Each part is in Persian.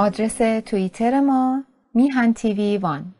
آدرس توییتر ما میهن تیوی وان.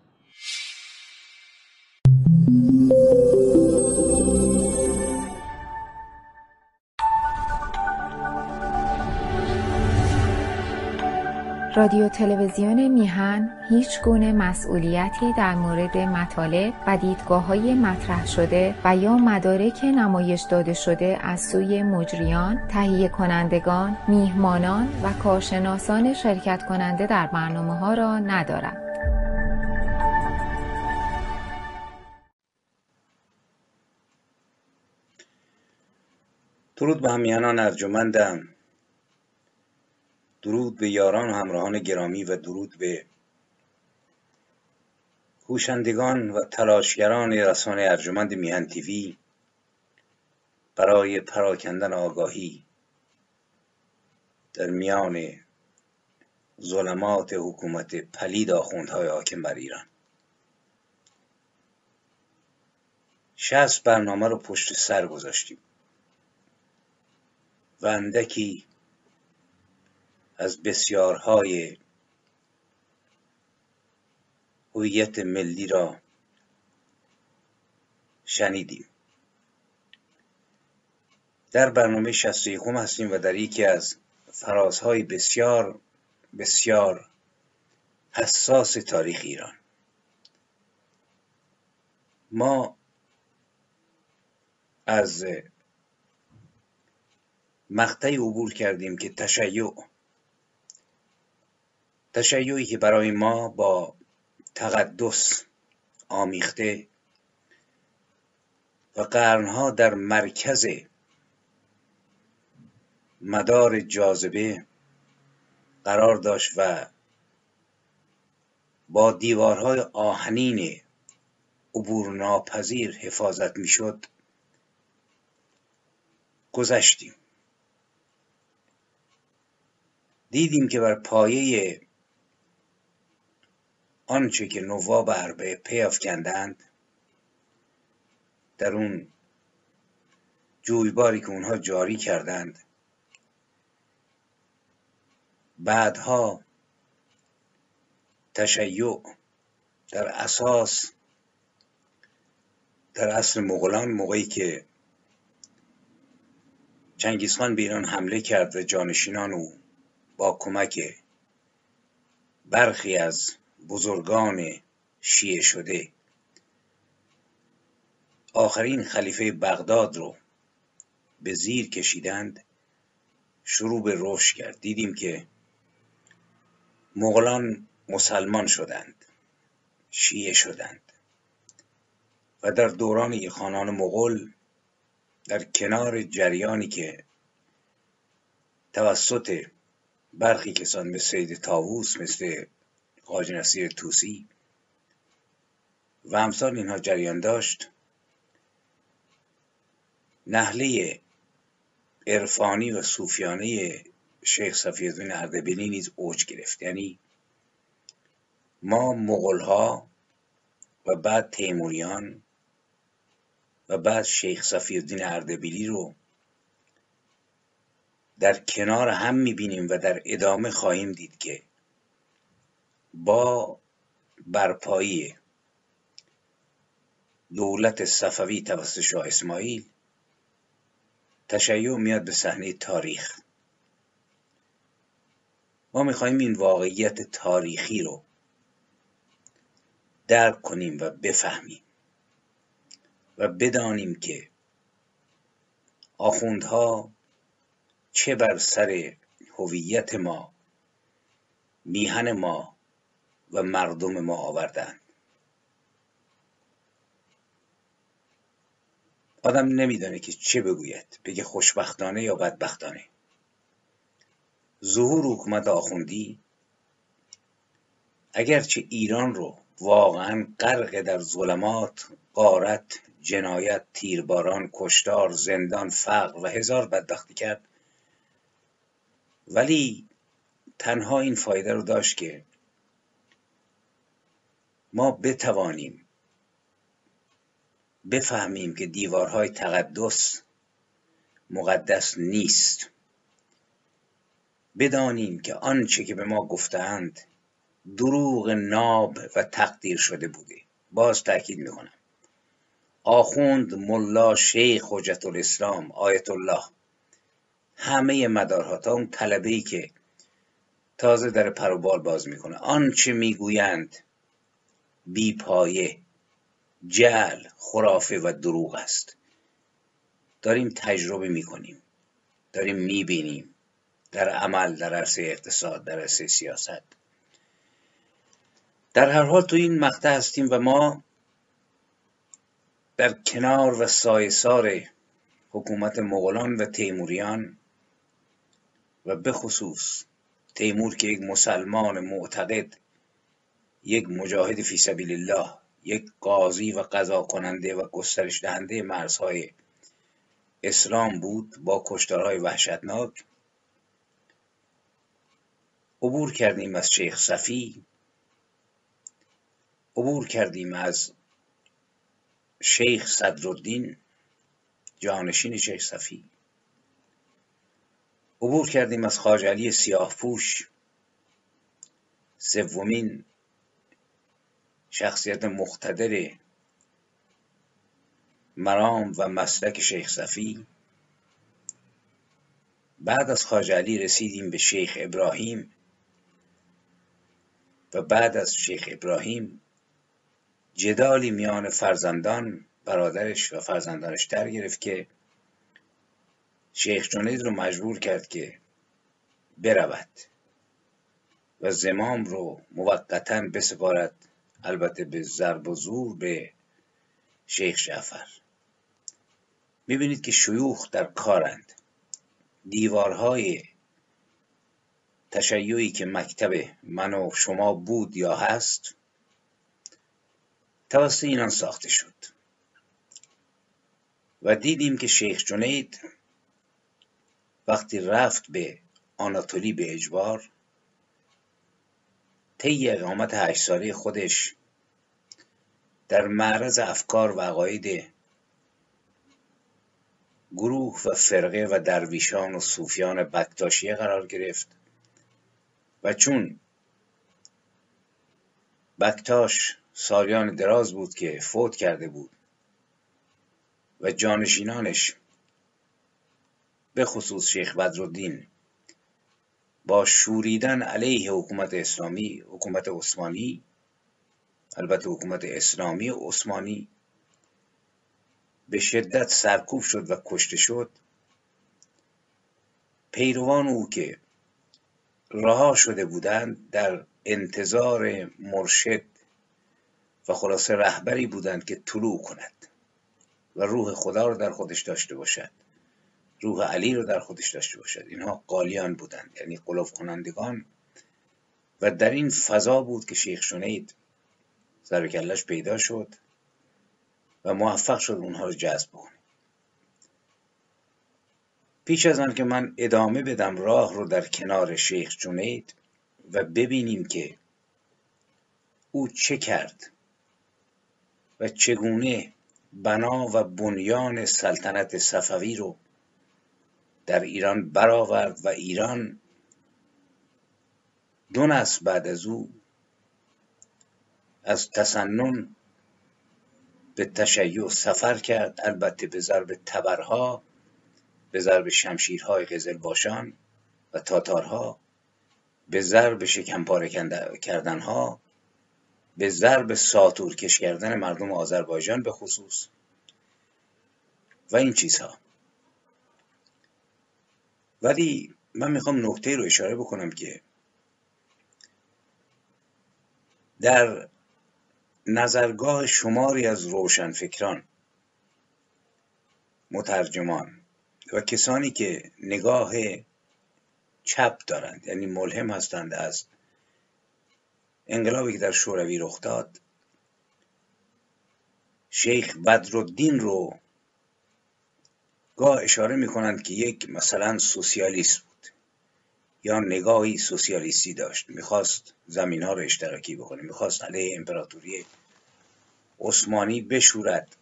رادیو تلویزیون میهن هیچ گونه مسئولیتی در مورد مطالب و دیدگاه های مطرح شده و یا مدارک نمایش داده شده از سوی مجریان، تهیه کنندگان، میهمانان و کارشناسان شرکت کننده در برنامه ها را ندارد. درود به همیهنان ارجمندم درود به یاران و همراهان گرامی و درود به هوشندگان و تلاشگران رسانه ارجمند میهن تیوی برای پراکندن آگاهی در میان ظلمات حکومت پلید آخوندهای حاکم بر ایران. شست برنامه رو پشت سر گذاشتیم. و اندکی از بسیارهای هویت ملی را شنیدیم. در برنامه شست یکم هستیم و در یکی از فرازهای بسیار بسیار حساس تاریخ ایران. ما از مقطعی عبور کردیم که تشیع تشیعی که برای ما با تقدس آمیخته و قرنها در مرکز مدار جاذبه قرار داشت و با دیوارهای آهنین عبور ناپذیر حفاظت می‌شد گذشتیم. دیدیم که بر پایه آنچه که نواب اربعه پی افکندند در اون جویباری که اونها جاری کردند بعدها تشیع در اساس در اصل مغولان موقعی که چنگیزخان به ایران حمله کرد و جانشینان او با کمک برخی از بزرگان شیعه شده. آخرین خلیفه بغداد رو به زیر کشیدند شروع به رشد کرد. دیدیم که مغلان مسلمان شدند شیعه شدند و در دوران خانان مغل در کنار جریانی که توسط برخی کسان مثل سید تاووس مثل خواجه نصیر توسی. و امثال اینها جریان داشت. نحله عرفانی و صوفیانه شیخ صفیالدین اردبیلی نیز اوج گرفت. یعنی ما مغلها و بعد تیموریان و بعد شیخ صفیالدین اردبیلی رو در کنار هم می‌بینیم و در ادامه خواهیم دید که با برپایی دولت صفوی توسط شاه اسماعیل تشیع میاد به صحنه تاریخ. ما می‌خواهیم این واقعیت تاریخی رو درک کنیم و بفهمیم و بدانیم که آخوندها چه بر سر هویت ما میهن ما و مردم ما آوردند آدم نمیدانه که چه بگوید. بگه خوشبختانه یا بدبختانه. ظهور حکومت آخوندی اگرچه ایران رو واقعا غرق در ظلمات قارت جنایت تیرباران کشتار زندان فقر و هزار بدبختی کرد ولی تنها این فایده رو داشت که ما بتوانیم بفهمیم که دیوارهای تقدس مقدس نیست. بدانیم که آنچه که به ما گفتند دروغ ناب و تقدیر شده بوده. باز تاکید می‌کنم. آخوند ملا شیخ حجت الاسلام آیت الله همه مدارها تا اون طلبه ای که تازه در پروبال باز می‌کنه. آنچه می‌گویند بی پایه. جل خرافه و دروغ است. داریم تجربه می‌کنیم. داریم می‌بینیم. در عمل در عرصه اقتصاد در عرصه سیاست. در هر حال تو این مقطع هستیم و ما در کنار و سایسار حکومت مغولان و تیموریان و به خصوص تیمور که یک مسلمان معتقد یک مجاهد فی سبیل الله یک قاضی و قضا کننده و گسترش دهنده مرزهای اسلام بود با کشتارهای وحشتناک. عبور کردیم از شیخ صفی عبور کردیم از شیخ صدرالدین جانشین شیخ صفی. عبور کردیم از خاجلی سیاه پوش سومین شخصیت مقتدر مرام و مسلک شیخ صفی. بعد از خاجلی رسیدیم به شیخ ابراهیم. و بعد از شیخ ابراهیم جدالی میان فرزندان برادرش و فرزندانش در گرفت که شیخ جنید رو مجبور کرد که برود و زمام رو موقتا بسپارد البته به ضرب و زور به شیخ جعفر. می‌بینید که شیوخ در کارند. دیوارهای تشیعی که مکتب من و شما بود یا هست توسط اینان ساخته شد. و دیدیم که شیخ جنید وقتی رفت به آناتولی به اجبار طی اقامت هشت ساله خودش در معرض افکار و عقاید گروه و فرقه و درویشان و صوفیان بکتاشیه قرار گرفت و چون بکتاش سالیان دراز بود که فوت کرده بود و جانشینانش به خصوص شیخ بدرالدین با شوریدن علیه حکومت اسلامی حکومت عثمانی البته حکومت اسلامی عثمانی به شدت سرکوب شد و کشته شد. پیروان او که رها شده بودند در انتظار مرشد و خلاصه رهبری بودند که طلوع کند و روح خدا رو در خودش داشته باشد. روح علی رو در خودش داشته باشد. اینها قالیان بودند یعنی قلوف کنندگان. و در این فضا بود که شیخ شنید سرکلش پیدا شد و موفق شد اونها رو جذب کنه. پیش از آن که من ادامه بدم راه رو در کنار شیخ جنید و ببینیم که او چه کرد و چگونه بنا و بنیان سلطنت صفوی رو در ایران برآورد و ایران دو نسل بعد از او از تسنن به تشیع سفر کرد. البته به ضرب تبرها به ضرب شمشیرهای قزل باشان و تاتارها به ضرب شکمپاره کردنها به ضرب ساتورکش کردن مردم آذربایجان به خصوص و این چیزها. ولی من می‌خوام نکته رو اشاره بکنم که در نظرگاه شماری از روشنفکران مترجمان و کسانی که نگاه چپ دارند یعنی ملهم هستند از انقلابی که در شوروی رخ داد شیخ بدرالدین رو گاه اشاره می‌کنند که یک مثلا سوسیالیست بود یا نگاهی سوسیالیستی داشت. می‌خواست زمین ها رو اشتراکی بکنه. می‌خواست علیه امپراتوری عثمانی بشورد.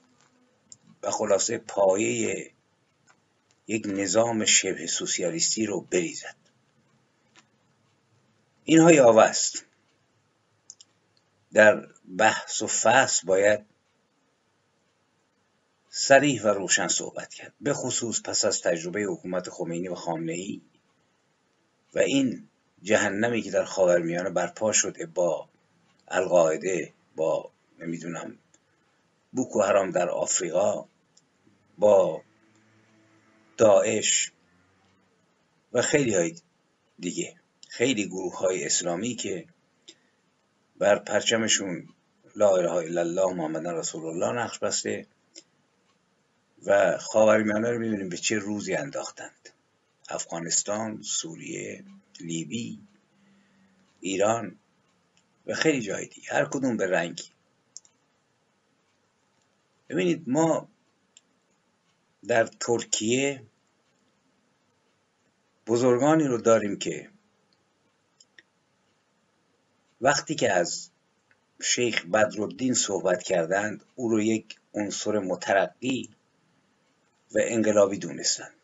و خلاصه پایه یک نظام شبه سوسیالیستی رو بریزد. اینها یاوه است. در بحث و فصل باید سریح و روشن صحبت کرد. به خصوص پس از تجربه حکومت خمینی و خامنه ای و این جهنمی که در خاورمیانه برپا شده با القاعده با نمی‌دونم بوکو حرام در آفریقا با داعش و خیلی های دیگه خیلی گروه های اسلامی که بر پرچمشون لا اله الا الله محمد رسول الله نقش بسته. و خاورمیانه رو می‌بینیم به چه روزی انداختند. افغانستان سوریه لیبی ایران و خیلی جای دیگه. هر کدوم به رنگی. ببینید ما در ترکیه بزرگانی رو داریم که وقتی که از شیخ بدرالدین صحبت کردند او رو یک عنصر مترقی و انقلابی دونستند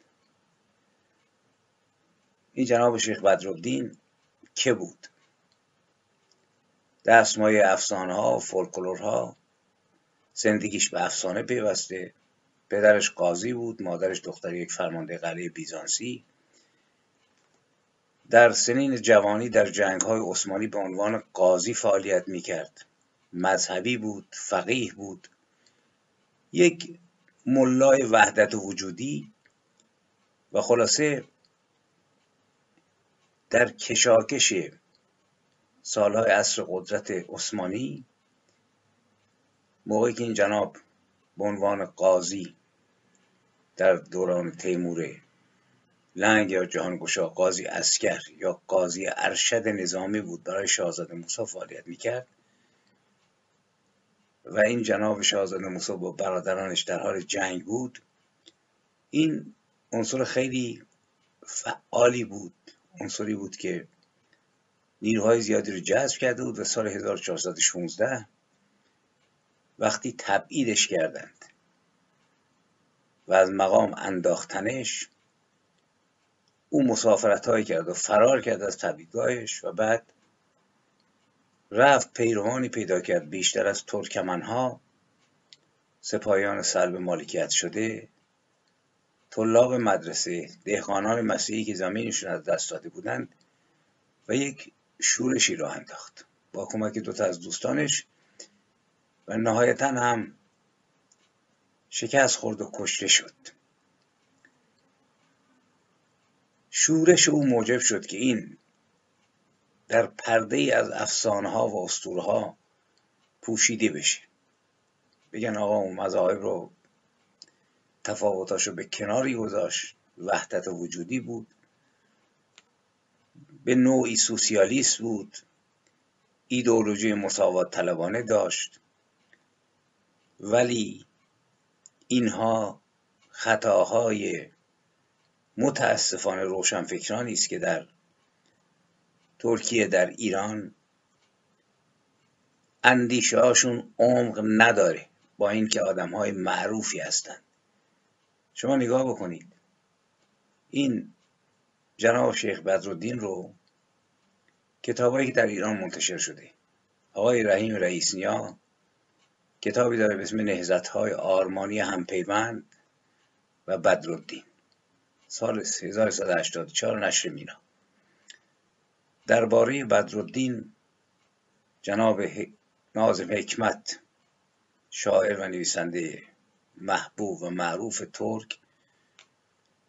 این جناب شیخ بدرالدین که بود؟ دستمایه افسانه ها و فولکلورها. زندگیش به افسانه پیوسته. پدرش قاضی بود مادرش دختر یک فرمانده قلعه بیزانسی. در سنین جوانی در جنگ های عثمانی به عنوان قاضی فعالیت می کرد مذهبی بود فقیه بود. یک ملای وحدت وجودی و خلاصه در کشاکش سالهای عصر قدرت عثمانی موقعی که این جناب به عنوان قاضی در دوران تیمور لنگ یا جهانگشا قاضی اسکر یا قاضی ارشد نظامی بود برای شاهزاده موسی فعالیت می‌کرد و این جناب شاهزاده موسی با برادرانش در حال جنگ بود. این عنصر خیلی فعالی بود. عنصری بود که نیروهای زیادی رو جذب کرده بود و سال 1416 وقتی تبعیدش کردند و از مقام انداختنش او مسافرت هایی کرد و فرار کرد از تبعیدگاهش و بعد رفت پیروانی پیدا کرد بیشتر از ترکمنها. سپاهیان سلب مالکیت شده. طلاب مدرسه دهقانان مسیحی که زمینشون از دست داده بودند و یک شورشی راه انداخت. با کمک دوتا از دوستانش و نهایتا هم شکست خورد و کشته شد. شورش او موجب شد که این در پرده ای از افسانه ها و اسطوره ها پوشیده بشه. بگن آقا اون مذاهب رو تفاوتاشو به کناری گذاشت وحدت وجودی بود به نوعی سوسیالیست بود ایدئولوژی مساوات طلبانه داشت. ولی اینها خطاهای متاسفانه روشنفکرانی است که در ترکیه در ایران اندیشه هاشون عمق نداره با اینکه آدم های معروفی هستند شما نگاه بکنید. این جناب شیخ بدرالدین رو کتابایی که در ایران منتشر شده. آقای رحیم رئیسنیا کتابی داره به اسم نهزت های آرمانی همپیوند و بدرالدین. سال 1384 نشر مینا درباره بدرالدین جناب نازم حکمت شاعر و نویسنده محبوب و معروف ترک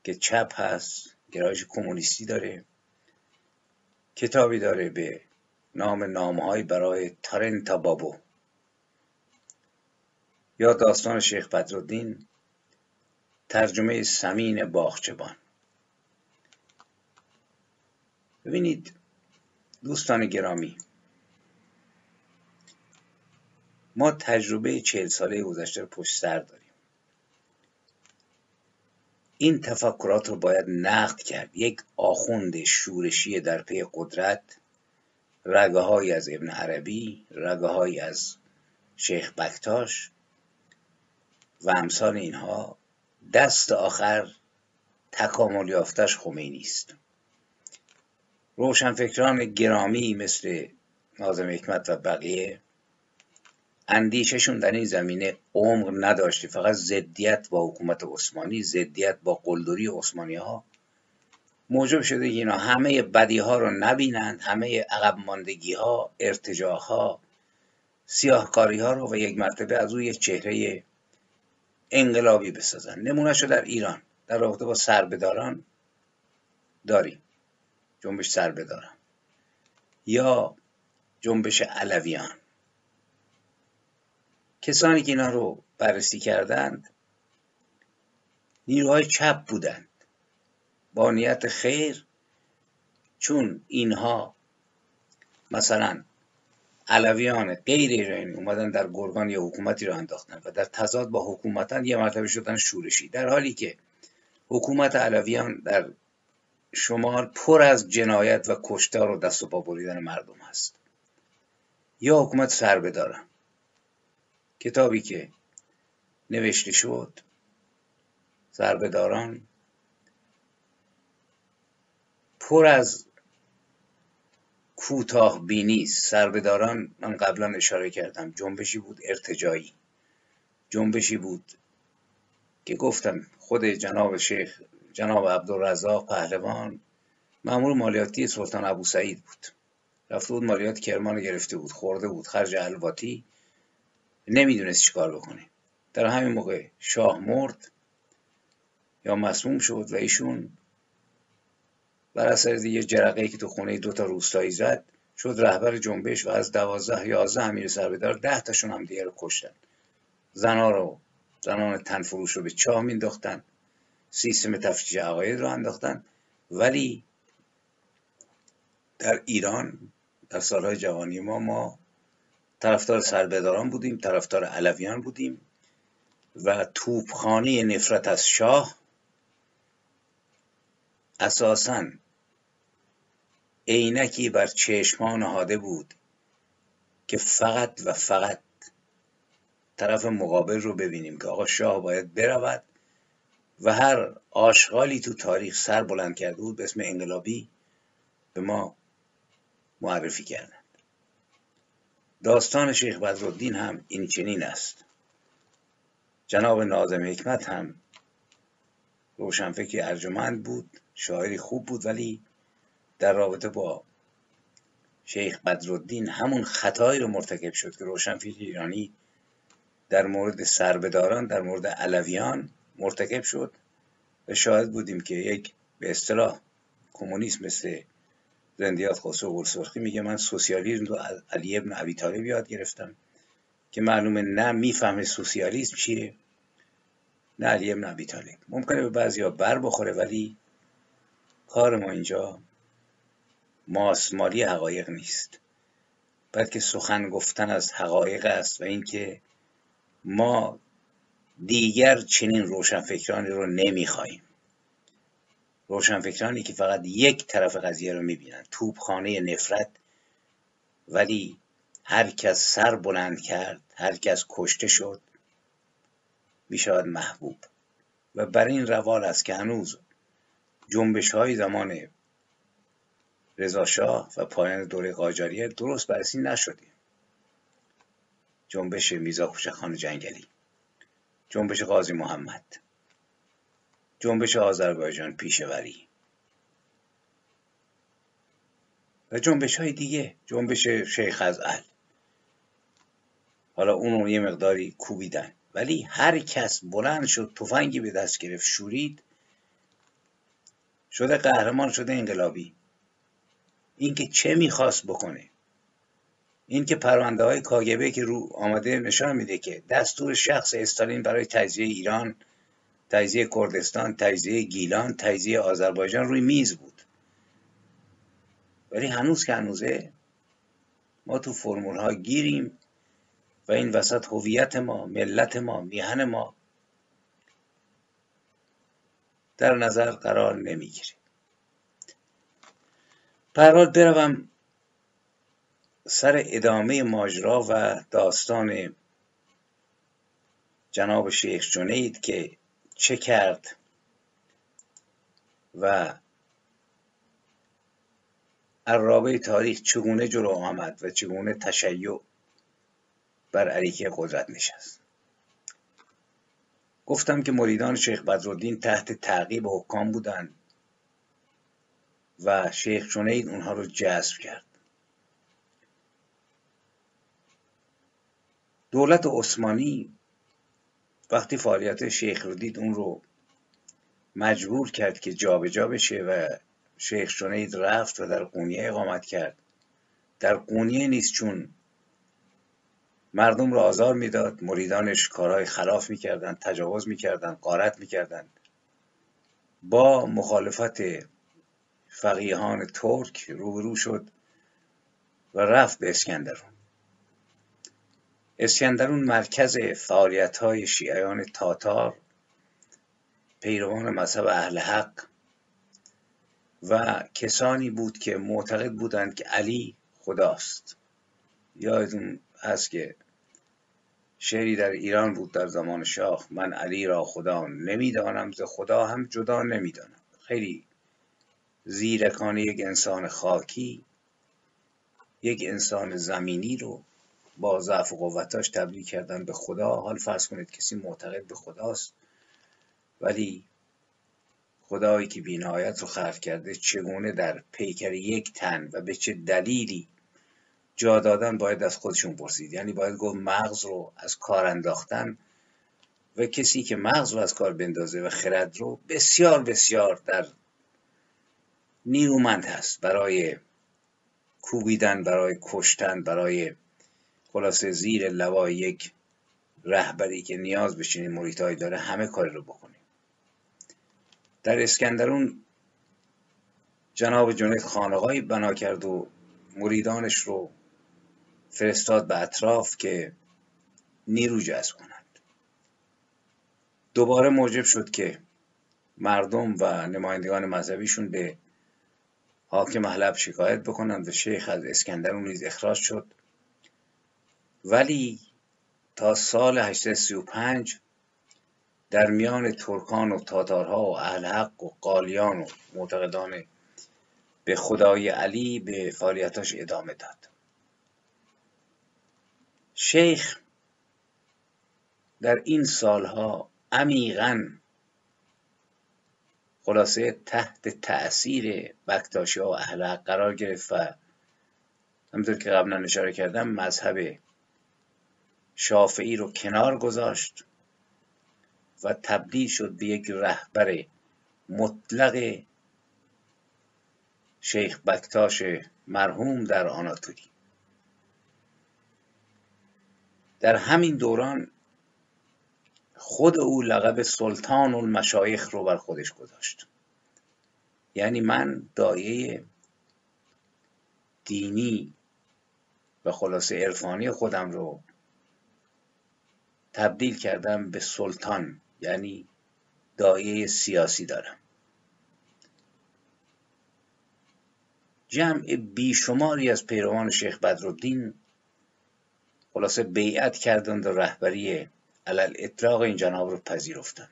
که چپ هست گرایش کمونیستی داره کتابی داره به نام نامهایی برای تارنتا بابو. یا داستان شیخ بدرالدین ترجمه سمین باغچبان ببینید دوستان گرامی ما تجربه چهل ساله گذشته رو پشت سر داریم. این تفکرات رو باید نقد کرد. یک آخوند شورشی در پی قدرت رگه از ابن عربی رگه از شیخ بکتاش و امثال اینها. دست آخر تکامل یافتش خمینی است. روشنفکران گرامی مثل نازم حکمت و بقیه اندیششون در این زمینه عمق نداشته. فقط ضدیت با حکومت عثمانی ضدیت با قلدری عثمانی ها موجب شده اینا همه بدی ها رو نبینند همه عقب ماندگی ها ارتجاع ها سیاهکاری ها رو و یک مرتبه از او یک چهره انقلابی بسازن نمونه شو در ایران در رابطه با سربداران داریم. جنبش سربداران یا جنبش علویان. کسانی که اینا رو بررسی کردند نیروهای چپ بودند. با نیت خیر چون اینها مثلا علویان غیر ایرانی اومدن در گرگان یا حکومتی رو انداختن و در تضاد با حکومتان یه مرتبه شدن شورشی. در حالی که حکومت علویان در شمال پر از جنایت و کشتار و دست و پا بریدن مردم هست. یا حکومت سربدارن کتابی که نوشته شد. سربداران. پر از کوتاه بینی. سربداران من قبلا اشاره کردم جنبشی بود ارتجایی. جنبشی بود که گفتم خود جناب شیخ جناب عبدالرزاق پهلوان مامور مالیاتی سلطان ابو سعید بود. رفته بود مالیات کرمان گرفته بود خورده بود خرج الواتی نمی‌دونست چیکار بکنه. در همین موقع شاه مرد یا مسموم شد و ایشون بر اثر دیگه جرقه که تو خونه دو تا روستایی زد شد رهبر جنبش و از دوازده یازده امیر سربدار ده تاشون هم دیگه رو کشتن. زنا رو زنان تنفروش رو به چاه مینداختن سیستم تفتیش عقاید رو انداختن. ولی در ایران در سالهای جوانی ما ما طرفدار سربداران بودیم طرفدار علویان بودیم و توپخانه نفرت از شاه اساسا عینکی بر چشمان نهاده بود که فقط و فقط طرف مقابل رو ببینیم که آقا شاه باید برود و هر آشغالی تو تاریخ سر بلند کرده بود به اسم انقلابی به ما معرفی کردند. داستان شیخ بدرالدین هم این چنین است. جناب نازم حکمت هم روشنفکری ارجمند بود شاعری خوب بود ولی در رابطه با شیخ بدرالدین همون خطایی رو مرتکب شد که روشنفکر ایرانی در مورد سربداران در مورد علویان مرتکب شد و شاهد بودیم که یک به اصطلاح کمونیسم مثل زندیات خسرو قرصرخی میگه من سوسیالیسم رو علی ابن ابی طالب یاد گرفتم که معلومه نه می‌فهمه سوسیالیسم چیه نه علی ابن ابی طالب. ممکنه به بعضی بر بخوره ولی کار ما اینجا ماسمالی حقایق نیست. بلکه سخن گفتن از حقایق است و اینکه ما دیگر چنین روشنفکرانی رو نمی‌خواهیم. روشنفکرانی که فقط یک طرف قضیه رو می‌بینن توپخانه نفرت ولی هر کس سر بلند کرد هر کس کشته شد می‌شود محبوب. و بر این روال است که هنوز جنبش های زمان رضاشاه و پایان دوره قاجاریه درست بررسی نشده. جنبش میزا خوشخان جنگلی. جنبش قاضی محمد. جنبش آذربایجان پیشوری. و جنبش های دیگه جنبش شیخ از ال حالا اونو یه مقداری کوبیدن. ولی هر کس بلند شد تفنگی به دست گرفت شورید شده قهرمان شده انقلابی. اینکه چه می‌خواست بکنه؟ این که پرونده های کاگبه که رو آمده نشان میده که دستور شخص استالین برای تجزیه ایران تجزیه کردستان تجزیه گیلان تجزیه آذربایجان روی میز بود. ولی هنوز که هنوزه ما تو فرمول ها گیریم و این وسط هویت ما ملت ما میهن ما در نظر قرار نمی‌گیره. پرحال بروم سر ادامه ماجرا و داستان جناب شیخ جنید که چه کرد و عرابه تاریخ چگونه جلو آمد و چگونه تشیع بر علیه قدرت نشست. گفتم که مریدان شیخ بدرالدین تحت تعقیب حکام بودند و شیخ جنید اونها رو جذب کرد. دولت عثمانی وقتی فعالیت شیخ رو دید اون رو مجبور کرد که جابجا جا بشه و شیخ جنید رفت و در قونیه اقامت کرد. در قونیه نیست چون مردم را آزار می‌داد مریدانش کارهای خلاف می‌کردند تجاوز می‌کردند قارت می‌کردند. با مخالفت فقیهان ترک روبرو شد و رفت به اسکندرون. اسکندرون مرکز فعالیت های شیعیان تاتار پیروان مذهب اهل حق و کسانی بود که معتقد بودند که علی خداست. یادتون هست که شعری در ایران بود در زمان شاه من علی را خدا نمی‌دانم ز خدا هم جدا نمی‌دانم. خیلی زیرکانه یک انسان خاکی یک انسان زمینی رو با ضعف و قوتاش تبدیل کردن به خدا. حال فرض کنید کسی معتقد به خداست ولی خدایی که بینهایت رو خلق کرده چگونه در پیکر یک تن و به چه دلیلی جا دادن باید از خودشون پرسید؟ یعنی باید گفت مغز رو از کار انداختن و کسی که مغز رو از کار بندازه و خرد رو بسیار بسیار در نیرومند هست. برای کوبیدن برای کشتن برای خلاصه زیر لوای یک رهبری که نیاز به چنین محیطهایی داره همه کاری رو بکنیم. در اسکندرون جناب جنید خانقایی بنا کرد و مریدانش رو فرستاد به اطراف که نیرو جذب کنند. دوباره موجب شد که مردم و نمایندگان مذهبیشون به حاکم حلب شکایت بکنند و شیخ از اسکندرون نیز اخراج شد. ولی تا سال 835 در میان ترکان و تاتارها و اهل حق و قالیان و معتقدان به خدای علی به فعالیتاش ادامه داد. شیخ در این سالها عمیقا خلاصه تحت تأثیر بکتاشی و اهل قرار گرفت و همونطور که قبلا اشاره کردم مذهب شافعی رو کنار گذاشت و تبدیل شد به یک رهبر مطلق شیخ بکتاش مرحوم در آناتولی. در همین دوران خود او لقب سلطان المشایخ رو بر خودش گذاشت. یعنی من دایه دینی و خلاصه عرفانی خودم رو تبدیل کردم به سلطان یعنی دایه سیاسی دارم. جمع بیشماری از پیروان شیخ بدرالدین خلاصه بیعت کردند و رهبری علل اطلاق این جناب رو پذیرفتن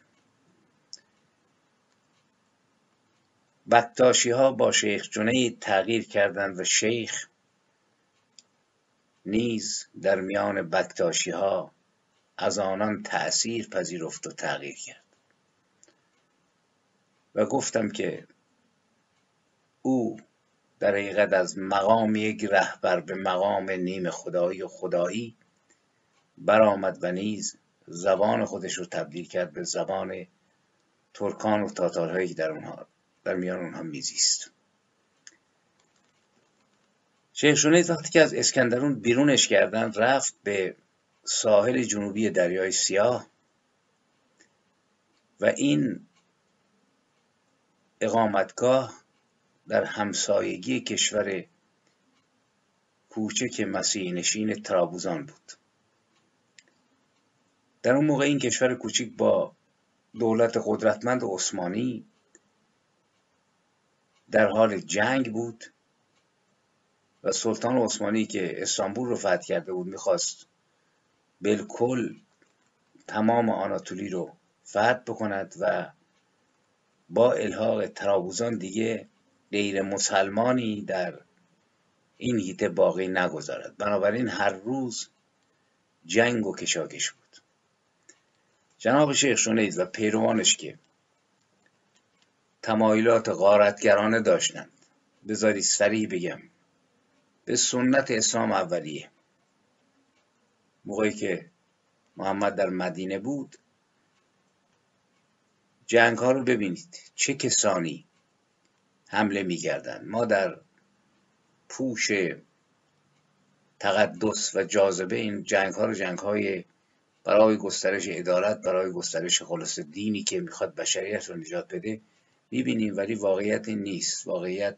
بکتاشی ها با شیخ جنید تغییر کردند و شیخ نیز در میان بکتاشی ها از آنان تأثیر پذیرفت و تغییر کرد. و گفتم که او در حقیقت از مقام یک رهبر به مقام نیم خدایی و خدایی برآمد و نیز زبان خودش رو تبدیل کرد به زبان ترکان و تاتارهایی که در اونها در میان اونها میزیست. شیخ وقتی که از اسکندرون بیرونش کردن رفت به ساحل جنوبی دریای سیاه و این اقامتگاه در همسایگی کشور کوچک مسیح نشین ترابوزان بود. در اون موقع این کشور کوچیک با دولت قدرتمند عثمانی در حال جنگ بود و سلطان عثمانی که استانبول رو فتح کرده بود می‌خواست بالکل تمام آناتولی رو فتح بکند و با الحاق ترابوزان دیگه غیر مسلمانی در این هیته باقی نگذارد. بنابراین هر روز جنگ و کشاکش بود. جناب شیخ شنید و پیروانش که تمایلات غارتگرانه داشتند. بذاری سریع بگم. به سنت اسلام اولیه. موقعی که محمد در مدینه بود جنگ ها رو ببینید چه کسانی حمله میگردند ما در پوش تقدس و جاذبه این جنگ ها رو جنگ های برای گسترش ادارت برای گسترش خلاص دینی که می‌خواد بشریت رو نجات بده می‌بینیم. ولی واقعیت این نیست. واقعیت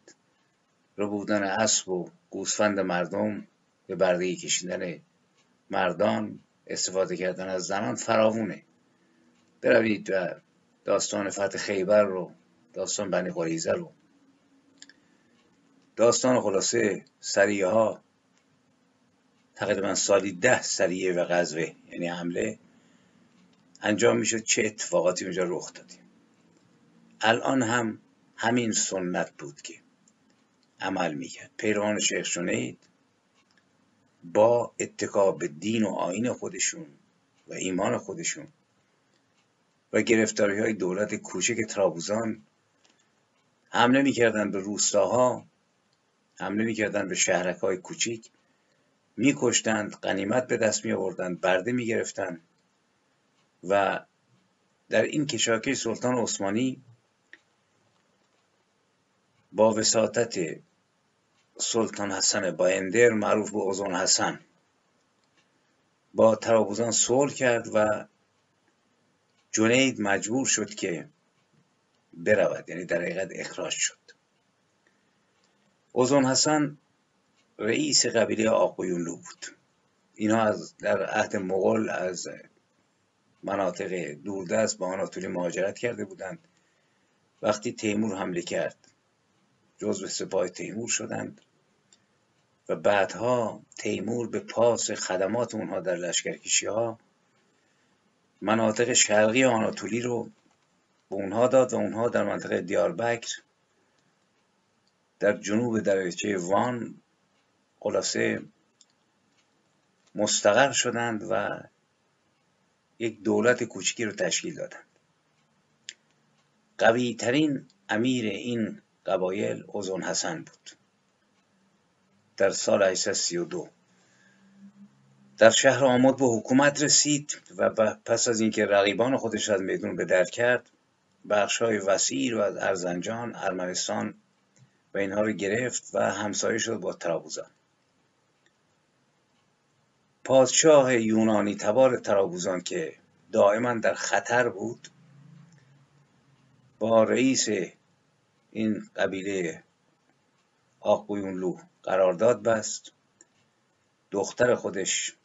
رو بودن اسب و گوسفند مردم به برده کشیدن مردان استفاده کردن از زنان فراوونه. بروید و داستان فتح خیبر رو داستان بنی قریزه رو. داستان خلاصه سریه ها. تقریبا سالی ده سریه و غزوه یعنی حمله. انجام می‌شد چه اتفاقاتی اونجا رخ دادیم. الان هم همین سنت بود که عمل می‌کرد. پیروان شیخ شنید با اتکا به دین و آین خودشون و ایمان خودشون و گرفتاری های دولت کوچک ترابوزان حمله می‌کردن به روستاها حمله می‌کردن به شهرک های کوچیک میکشتند قنیمت به دست می آوردند برده می‌گرفتند و در این کشاکش سلطان عثمانی با وساطت سلطان حسن بایندر معروف به اوزون حسن. با ترابوزان صلح کرد و جنید مجبور شد که برود یعنی در حقیقت اخراج شد. اوزون حسن رئیس قبیله آقویونلو بود. اینا از در عهد مغول از مناطق دوردست به آناتولی مهاجرت کرده بودند. وقتی تیمور حمله کرد جزو سپاه تیمور شدند و بعدها تیمور به پاس خدمات اونها در لشکرکشی ها مناطق شرقی آناتولی رو به اونها داد و اونها در منطقه دیاربکر در جنوب دریاچه وان خلاصه مستقر شدند و یک دولت کوچکی رو تشکیل دادند. قوی ترین امیر این قبایل اوزون حسن بود. در سال 832 در شهر آمد به حکومت رسید و پس از اینکه رقیبان خودش از میدون به در کرد های وسیعی رو از ارزنجان، ارمنستان و اینها رو گرفت و همسایه شد با ترابوزان پادشاه یونانی تبار ترابوزان که دائما در خطر بود با رئیس این قبیله آقویونلو قرارداد بست. دختر خودش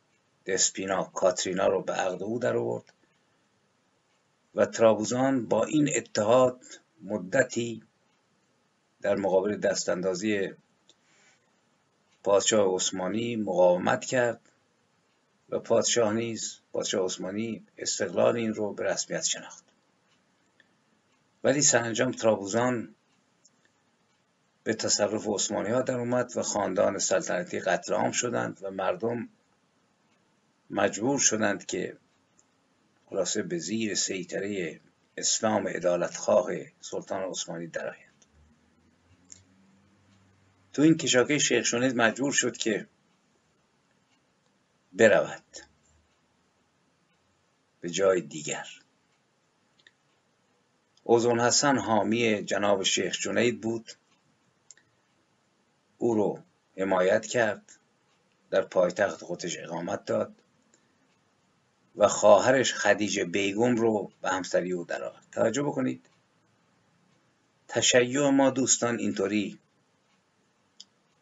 دسپینا کاترینا رو به عقد او در آورد و ترابوزان با این اتحاد مدتی در مقابل دستاندازی پادشاه عثمانی مقاومت کرد و پادشاه نیز پادشاه عثمانی استقلال این رو به رسمیت شناخت. ولی سرانجام ترابوزان به تصرف عثمانی ها در اومد و خاندان سلطنتی قتل عام شدند و مردم مجبور شدند که خلاصه به زیر سیطره اسلام عدالتخواه سلطان عثمانی درآیند. تو این کشاکش شیخ شونید مجبور شد که برود به جای دیگر. اوزون حسن حامی جناب شیخ جنید بود. او رو حمایت کرد در پایتخت خودش اقامت داد و خواهرش خدیجه بیگم رو به همسری او درآورد توجه بکنید. تشیع ما دوستان اینطوری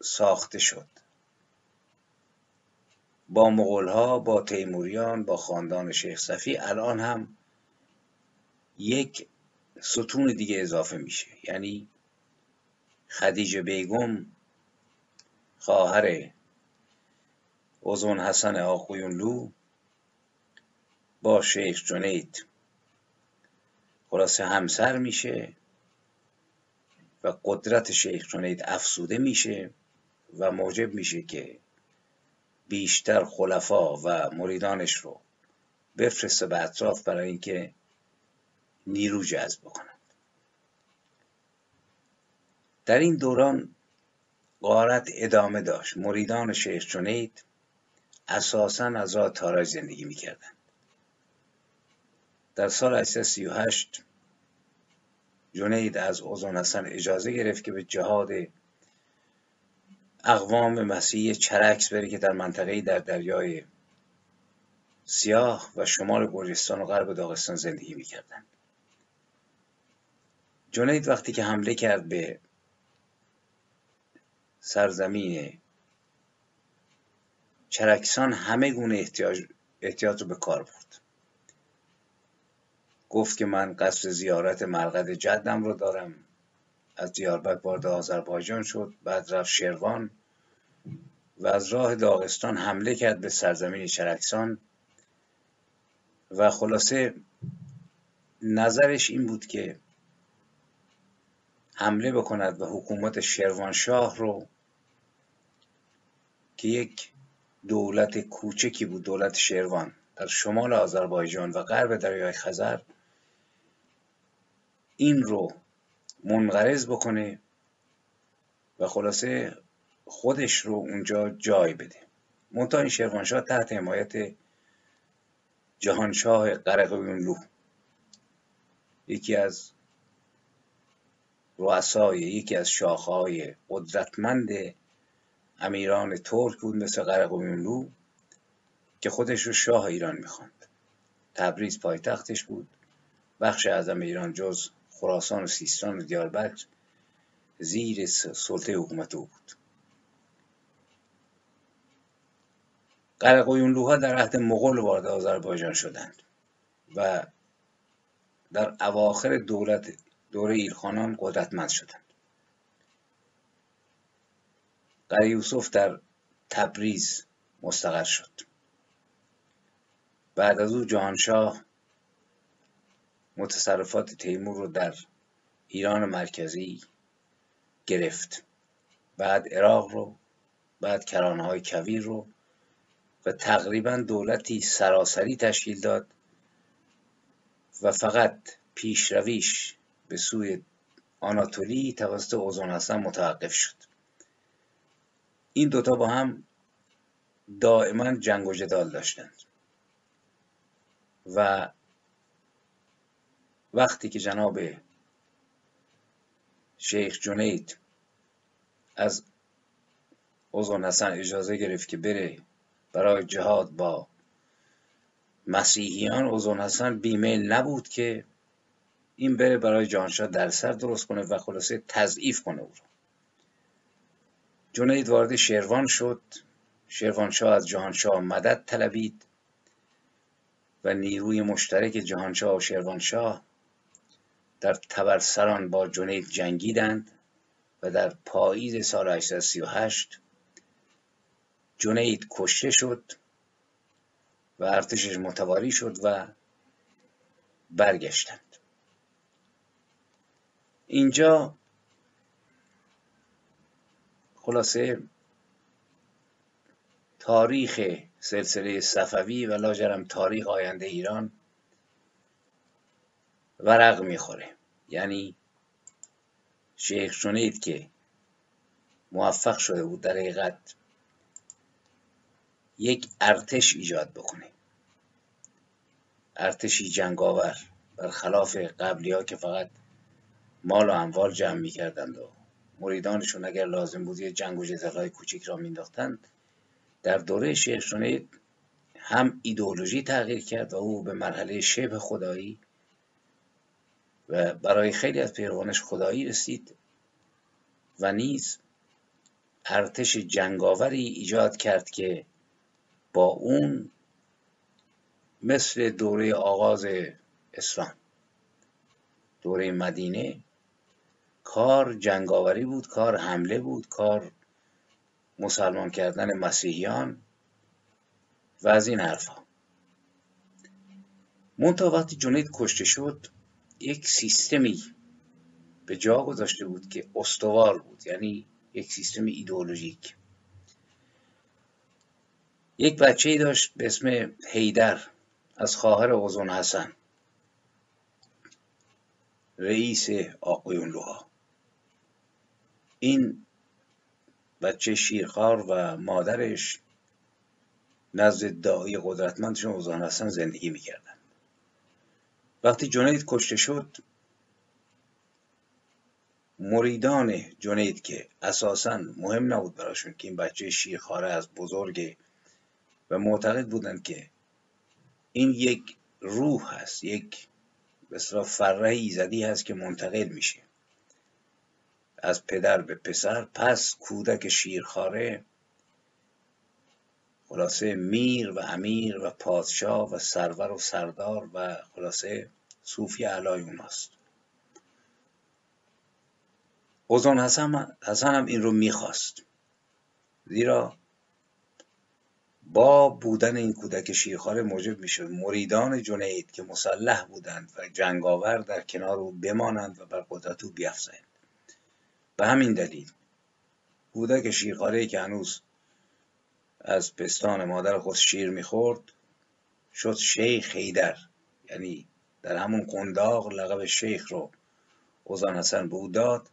ساخته شد. با مغولها با تیموریان با خاندان شیخ صفی الان هم یک ستون دیگه اضافه میشه. یعنی خدیجه بیگم خواهر اوزون حسن آقویونلو. با شیخ جنید. خلاصه همسر میشه و قدرت شیخ جنید افسوده میشه و موجب میشه که بیشتر خلفا و مریدانش رو بفرسته به اطراف برای اینکه نیرو جذب بکنند. در این دوران قارت ادامه داشت. مریدان شیخ جنید اساسا از راه تاراج زندگی می‌کردند. در سال 838 جنید از اوزان حسن اجازه گرفت که به جهاد اقوام مسیحی چرکس بره که در منطقه در دریای سیاه و شمال گرجستان و غرب داغستان زندگی می‌کردند. جنید وقتی که حمله کرد به سرزمین چرکسان همه گونه احتیاج احتیاط رو به کار برد. گفت که من قصد زیارت مرقد جدم رو دارم. از دیاربک وارد آذربایجان شد بعد رفت شروان و از راه داغستان حمله کرد به سرزمین چرکسان. و خلاصه نظرش این بود که حمله بکند و حکومت شروانشاه رو که یک دولت کوچکی بود دولت شروان در شمال آذربایجان و غرب دریای خزر این رو منقرض بکنه و خلاصه خودش رو اونجا جای بده. منتها این شروانشاه تحت حمایت جهانشاه قرقیونلو یکی از رؤسای یکی از شاخهای قدرتمند امیران ترک بود مثل قرقیونلو که خودش رو شاه ایران می‌خواند. تبریز پایتختش بود. بخش اعظم ایران جز خراسان و سیستان و دیاربکر زیر سلطه حکومت او بود. قرقیونلوها در عهد مغول وارد آذربایجان شدند و در اواخر دولت دوره ایلخانان قدرتمند شدند. قره یوسف در تبریز مستقر شد. بعد از او جهانشاه متصرفات تیمور رو در ایران مرکزی گرفت. بعد عراق رو بعد کرانه های کویر رو و تقریبا دولتی سراسری تشکیل داد و فقط پیشرویش به سوی آناتولی توسط اوزان حسن متوقف شد. این دوتا با هم دائما جنگ و جدال داشتند. و وقتی که جناب شیخ جنید از اوزان حسن اجازه گرفت که بره برای جهاد با مسیحیان اوزان حسن بیمیل نبود که این بره برای جانشاه در سر درست کنه و خلاصه تضعیف کنه او رو. جنید وارد شیروان شد. شیروانشاه از جهانشاه مدد طلبید و نیروی مشترک جهانشاه و شیروانشاه در تبرسران با جنید جنگیدند و در پاییز سال 838 جنید کشته شد و ارتشش متواری شد و برگشتند. اینجا خلاصه تاریخ سلسله صفوی و لاجرم تاریخ آینده ایران ورق می‌خوره. یعنی شیخ شنید که موفق شده بود در حقیقت یک ارتش ایجاد بکنه. ارتشی جنگاور برخلاف قبلی ها که فقط مال و اموال جمع می‌کردند و مریدانشون اگر لازم بود یه جنگ و جدلهای کوچک را مینداختند در دوره شنید هم ایدئولوژی تغییر کرد و او به مرحله شبه خدایی و برای خیلی از پیروانش خدایی رسید و نیز ارتش جنگاوری ایجاد کرد که با اون مثل دوره آغاز اسلام دوره مدینه کار جنگاوری بود کار حمله بود کار مسلمان کردن مسیحیان و از این حرفها منتها وقتی جنید کشته شد یک سیستمی به جا گذاشته بود که استوار بود یعنی یک سیستم ایدئولوژیک. یک بچه ای داشت به اسم هیدر از خواهر اوزون حسن رئیس آقایون لوها. این بچه شیرخوار و مادرش نزد دایی قدرتمندشون اوزان حسن زندگی می‌کردن. وقتی جنید کشته شد مریدان جنید که اساسا مهم نبود براشون که این بچه شیرخواره از بزرگ و معتقد بودند که این یک روح هست یک بسیار فره ایزدی هست که منتقل میشه. از پدر به پسر پس کودک شیرخواره خلاصه میر و امیر و پادشاه و سرور و سردار و خلاصه صوفی علای اوناست اوزان حسن, حسن هم این رو می‌خواست. زیرا با بودن این کودک شیرخواره موجب می‌شد مریدان جنید که مسلح بودند و جنگاور در کنار او بمانند و بر قدرت او بیافزایند به همین دلیل کودک شیرخواره که هنوز از پستان مادر خود شیر می‌خورد شد شیخ خیدر یعنی در همون قنداق لقب شیخ رو اوزان حسن به او داد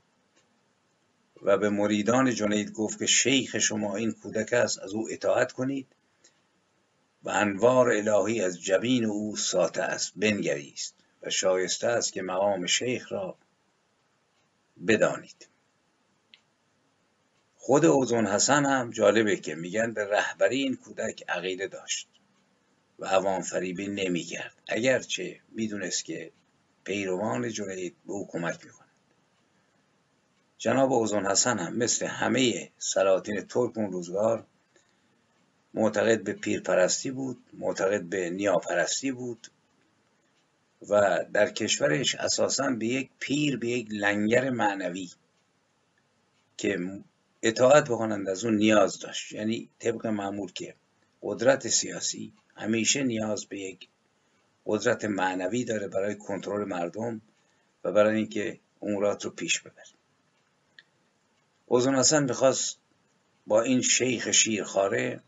و به مریدان جنید گفت که شیخ شما این کودک است از او اطاعت کنید و انوار الهی از جبین او ساته است بنگریست و شایسته است که مقام شیخ را بدانید. خود اوزون حسن هم جالبه که میگن به رهبری این کودک عقیده داشت و عوام فریبی نمی‌کرد. اگرچه می‌دونست که پیروان جنید به او کمک می‌کنند جناب اوزون حسن هم مثل همه سلاطین ترک اون روزگار معتقد به پیرپرستی بود معتقد به نیاپرستی بود و در کشورش اساسا به یک پیر به یک لنگر معنوی که اطاعت بکنند از اون نیاز داشت. یعنی طبق معمول که قدرت سیاسی همیشه نیاز به یک قدرت معنوی داره برای کنترل مردم و برای اینکه امورات رو پیش ببره. اوزون حسن می‌خواست با این شیخ شیرخواره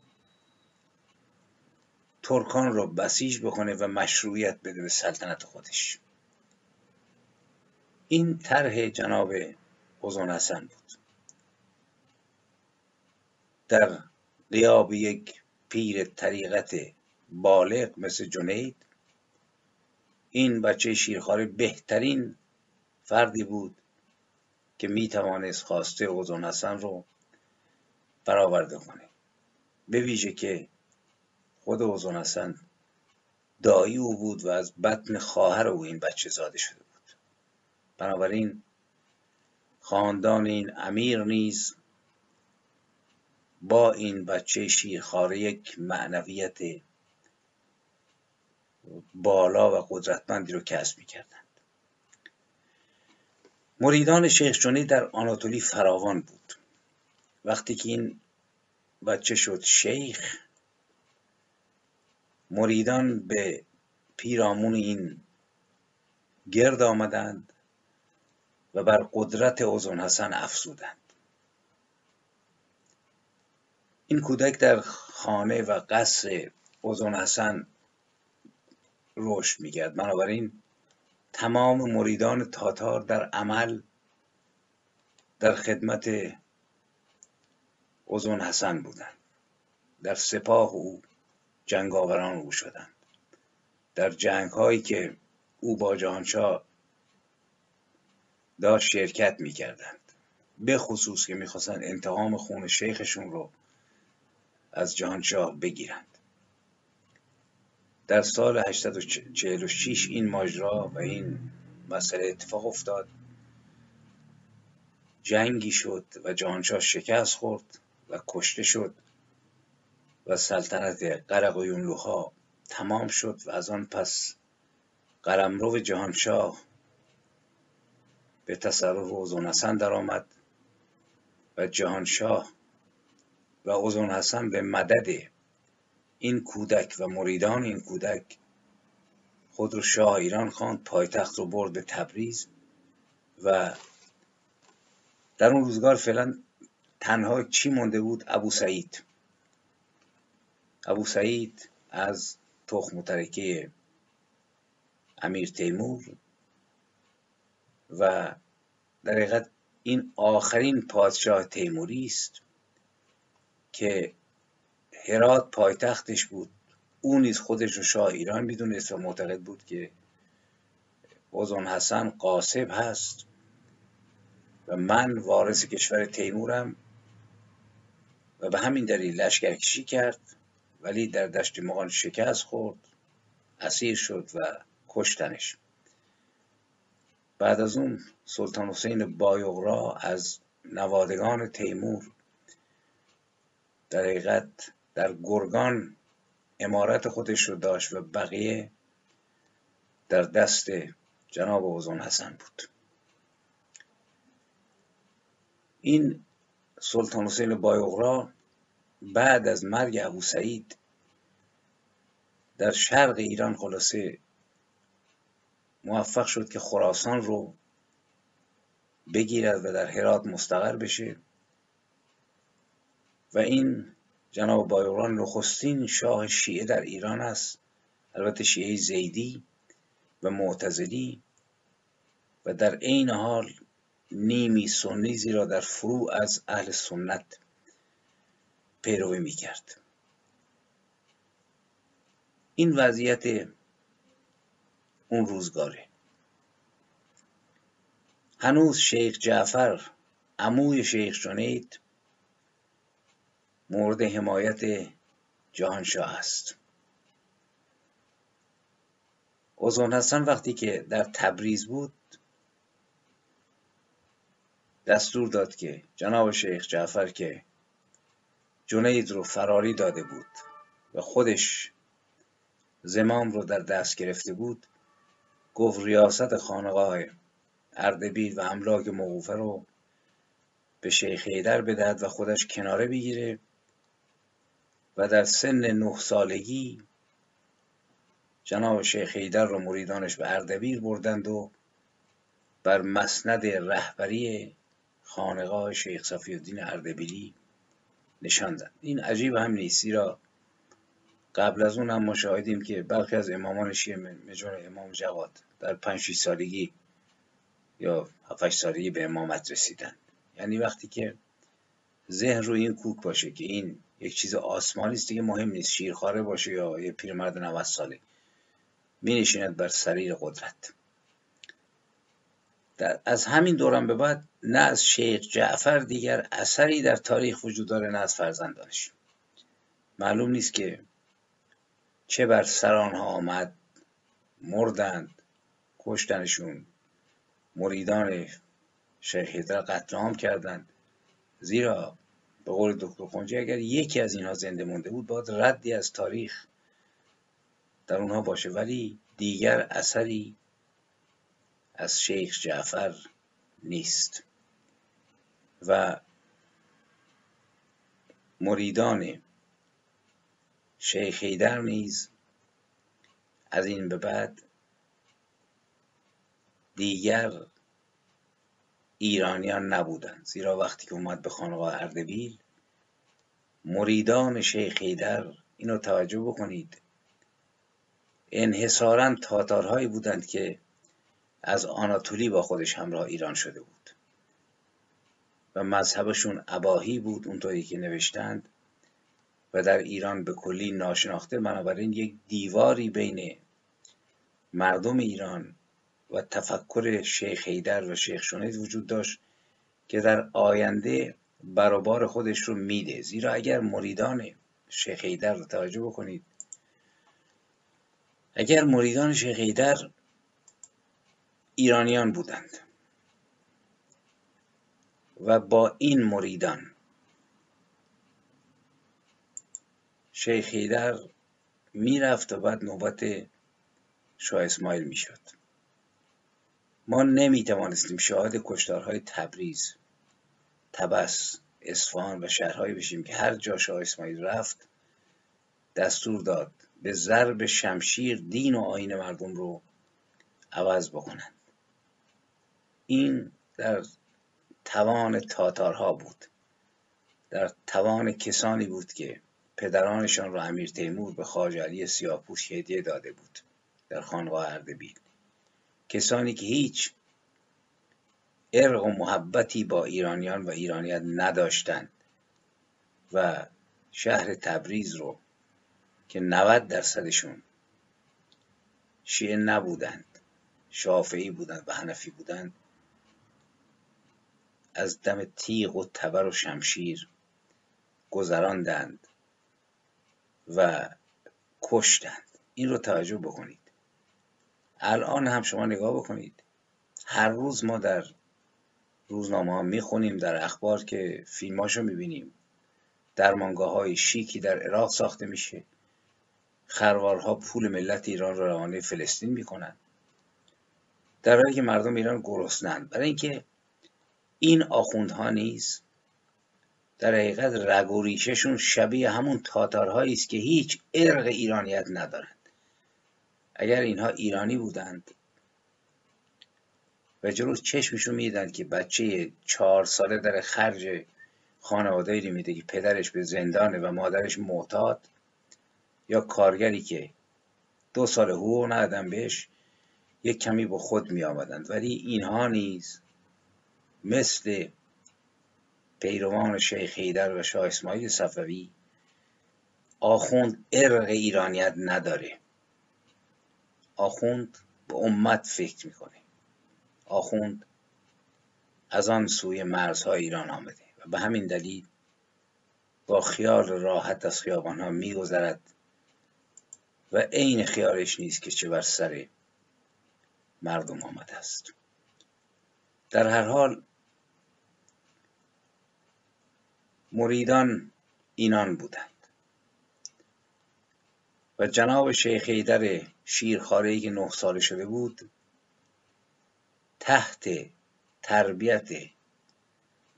ترکان رو بسیج بکنه و مشروعیت بده به سلطنت خودش. این طرح جناب اوزون حسن بود. در قیاب یک پیر طریقت بالغ مثل جنید این بچه شیرخواره بهترین فردی بود که می توانست خواسته اوزون حسن رو برآورده کنه. به ویژه که خود اوزون حسن دایی او بود و از بطن خواهر او این بچه زاده شده بود. بنابراین خاندان این امیر نیز با این بچه شیرخواره یک معنویت بالا و قدرتمندی رو کسب می‌کردند. مریدان شیخ جنی در آناتولی فراوان بود. وقتی که این بچه شد شیخ مریدان به پیرامون این گرد آمدند و بر قدرت اوزون حسن افزودند. این کودک در خانه و قصر اوزون حسن رشد می‌کرد. بنابراین تمام مریدان تاتار در عمل در خدمت اوزون حسن بودند. در سپاه او جنگاوران او شدند. در جنگ هایی که او با جهانشاه داشت شرکت می‌کردند. به خصوص که می‌خواستند انتقام خون شیخشون رو از جهانشاه بگیرند. در سال 846 این ماجرا و این مسئله اتفاق افتاد. جنگی شد و جهانشاه شکست خورد و کشته شد و سلطنت قرقویونلوها تمام شد و از آن پس قلمرو جهانشاه به تصرف اوزون حسن درآمد و جهانشاه و اوزون حسن به مدد این کودک و مریدان این کودک خود رو شاه ایران خواند پایتخت رو برد به تبریز و در اون روزگار فعلا تنها چی مونده بود؟ ابو سعید. ابو سعید از تخم ترکه امیر تیمور و در حقیقت این آخرین پادشاه تیموری است که هرات پایتختش بود. او نیز خودش رو شاه ایران می‌دونست و معتقد بود که اوزون حسن قاسب هست و من وارث کشور تیمورم و به همین دلیل لشکرکشی کرد ولی در دشت مغان شکست خورد اسیر شد و کشتنش بعد از اون سلطان حسین بایغرا از نوادگان تیمور در حقیقت در گرگان امارت خودش رو داشت و بقیه در دست جناب اوزان حسن بود. این سلطان حسین بایغرا بعد از مرگ ابو سعید در شرق ایران خلاصه موفق شد که خراسان رو بگیرد و در هرات مستقر بشه. و این جناب بایوران نخستین شاه شیعه در ایران است. البته شیعه زیدی و معتزلی و در عین حال نیمی سنی زیرا در فروع از اهل سنت پیروی می‌کرد. این وضعیت اون روزگاره. هنوز شیخ جعفر عموی شیخ جنید مورد حمایت جهانشاه است. اوزون حسن وقتی که در تبریز بود دستور داد که جناب شیخ جعفر که جنید رو فراری داده بود و خودش زمام رو در دست گرفته بود گفت ریاست خانقاه اردبیل و املاک موقوفه رو به شیخ ایدر بدهد و خودش کناره بگیره. و در سن نه سالگی جناب شیخ ایدر رو مریدانش به اردبیل بردند و بر مسند رهبری خانقاه شیخ صفی الدین اردبیلی نشاندند. این عجیب هم نیست زیرا قبل از اون هم ما شاهدیم که برخی از امامان شیعه مجموع امام جواد در پنج سالگی یا هفت سالگی به امامت رسیدن یعنی وقتی که ذهن روی این کوک باشه که این یک چیز آسمانی است دیگه مهم نیست. شیرخواره باشه یا یه پیرمرد 90 ساله. می نشیند بر سریر قدرت. در از همین دوران به بعد نه از شیخ جعفر دیگر اثری در تاریخ وجود داره نه از فرزندانش. معلوم نیست که چه بر سر آنها آمد مردند کشتنشون مریدان شیخ حیدر قتل عام کردند. زیرا به قول دکتر خونجی اگر یکی از اینها زنده مونده بود باید ردی از تاریخ در اونها باشه. ولی دیگر اثری از شیخ جعفر نیست. و مریدان شیخ حیدر نیز از این به بعد دیگر ایرانیان نبودند. زیرا وقتی که اومد به خانقاه اردبیل مریدان شیخ حیدر اینو توجه بکنید. انحصارا تاتارهایی بودند که از آناتولی با خودش همراه ایران شده بود. و مذهبشون اباهی بود اونطوری که نوشتند. و در ایران به کلی ناشناخته بنابراین یک دیواری بین مردم ایران و تفکر شیخ حیدر و شیخ شنید وجود داشت که در آینده برابر خودش رو میده. زیرا اگر مریدان شیخ حیدر رو توجه بکنید اگر مریدان شیخ حیدر ایرانیان بودند و با این مریدان شیخ حیدر می‌رفت و بعد نوبت شاه اسماعیل می‌شد. ما نمی توانستیم شاهد کشتارهای تبریز تبس اصفهان و شهرهایی بشیم که هر جا شاه اسماعیل رفت دستور داد به ضرب شمشیر دین و آین مردم رو عوض بکنند. این در توان تاتارها بود. در توان کسانی بود که پدرانشان را امیر تیمور به خاج علی سیاپوس هدیه داده بود در خانقاه اردبیل. کسانی که هیچ ارق و محبتی با ایرانیان و ایرانیت نداشتند و شهر تبریز رو که 90 درصدشون شیعه نبودند شافعی بودند و حنفی بودند از دم تیغ و تبر و شمشیر گذراندند و کشتند. این رو توجه بکنید. الان هم شما نگاه بکنید. هر روز ما در روزنامه ها می‌خونیم در اخبار که فیلماشو می‌بینیم. درمانگاه های شیکی در عراق ساخته میشه. خروارها پول ملت ایران را روانه فلسطین می‌کنند در حالی که مردم ایران گرسنند برای اینکه این آخوندها نیز در حقیقت رگ و ریششون شبیه همون تاتارهایی است که هیچ ارق ایرانیت ندارند اگر اینها ایرانی بودند و جلو چشمشون میدن که بچه چهار ساله در خرج خانوادهی میده که پدرش به زندانه و مادرش معتاد یا کارگری که دو سال حقوق ندادن بهش یک کمی با خود می آمدند ولی اینها نیز مثل پیروان شیخ حیدر و شاه اسماعیل صفوی آخوند ارق ایرانیت نداره. آخوند به امت فکر می‌کنه. آخوند از آن سوی مرزهای ایران آمده و به همین دلیل با خیال راحت از خیابانها میگذرد و عین خیالش نیست که چه بر سر مردم آمده است. در هر حال مریدان اینان بودند. و جناب شیخ ایدر شیرخاره که نه ساله شده بود تحت تربیت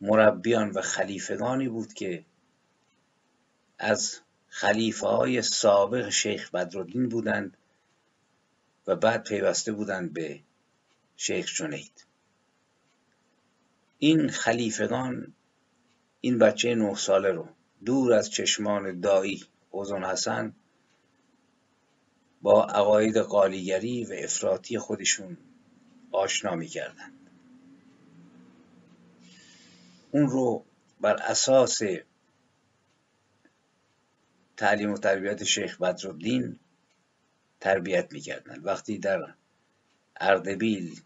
مربیان و خلیفگانی بود که از خلیفه های سابق شیخ بدرالدین بودند و بعد پیوسته بودند به شیخ جنید. این خلیفگان این بچه نه ساله رو دور از چشمان دایی اوزون حسن با عقاید قالیگری و افراطی خودشون آشنا می‌کردند. اون رو بر اساس تعلیم و تربیت شیخ بدرالدین تربیت می‌کردند. وقتی در اردبیل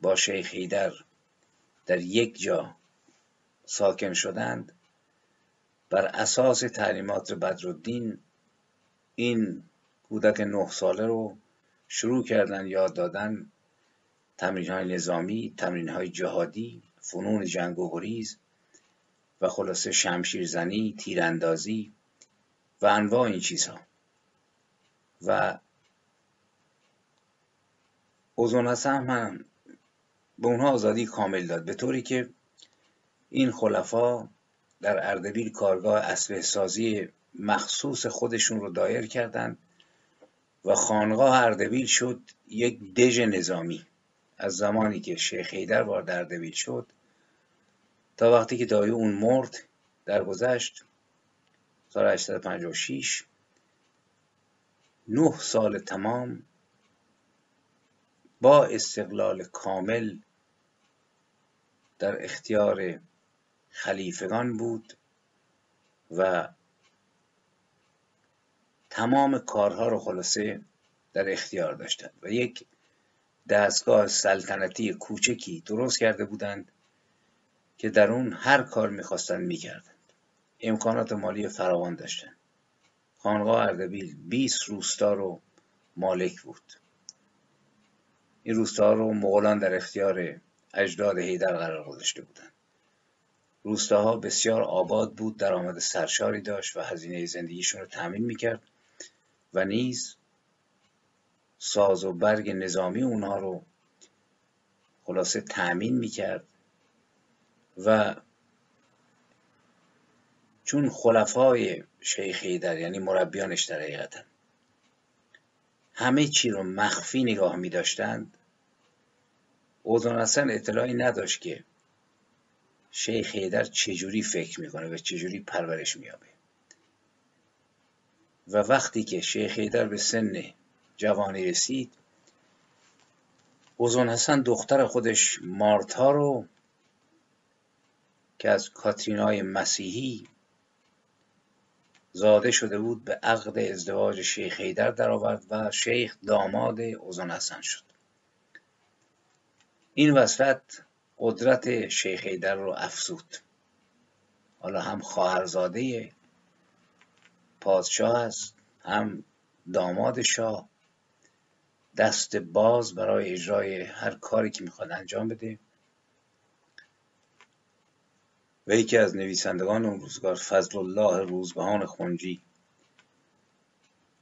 با شیخ ایدر در یک جا ساکن شدند بر اساس تعلیمات بدرالدین این کودک نه ساله رو شروع کردن یاد دادن. تمرین های نظامی تمرین های جهادی فنون جنگ و گریز و خلاصه شمشیرزنی تیراندازی و انواع این چیزها. و اوزون حسن هم به اونها آزادی کامل داد به طوری که این خلفا در اردبیل کارگاه اسلحه سازی مخصوص خودشون رو دایر کردند. و خانقاه اردبیل شد یک دژ نظامی. از زمانی که شیخ حیدر وارد اردبیل شد تا وقتی که دایی اون مرد گذشت سال 856 نه سال تمام با استقلال کامل در اختیار خلیفگان بود و تمام کارها رو خلاصه در اختیار داشتند و یک دستگاه سلطنتی کوچکی درست کرده بودند که در اون هر کار می‌خواستند می‌کردند. امکانات مالی فراوان داشتند. خانقاه اردبیل 20 روستا رو مالک بود. این روستا رو مغولان در اختیار اجداد هیدر قرار گذاشته بودند. روستاها بسیار آباد بود درآمد سرشاری داشت و هزینه زندگیشون رو تأمین می‌کرد. و نیز ساز و برگ نظامی اونها رو خلاصه تأمین می‌کرد. و چون خلفای شیخ در یعنی مربیانش در حقیقتا همه چی رو مخفی نگاه می داشتند اوزان اصلا اطلاعی نداشت که شیخ حیدر چجوری فکر می‌کنه و چجوری پرورش میابه و وقتی که شیخ حیدر به سن جوانی رسید اوزون حسن دختر خودش مارتا رو که از کاترینای مسیحی زاده شده بود به عقد ازدواج شیخ حیدر درآورد و شیخ داماد اوزون حسن شد. این وصلت قدرت شیخ حیدر رو افزود. حالا هم خواهرزاده پادشاه است هم داماد شاه. دست باز برای اجرای هر کاری که می‌خواد انجام بده. و یکی از نویسندگان اون روزگار فضل الله روزبهان خونجی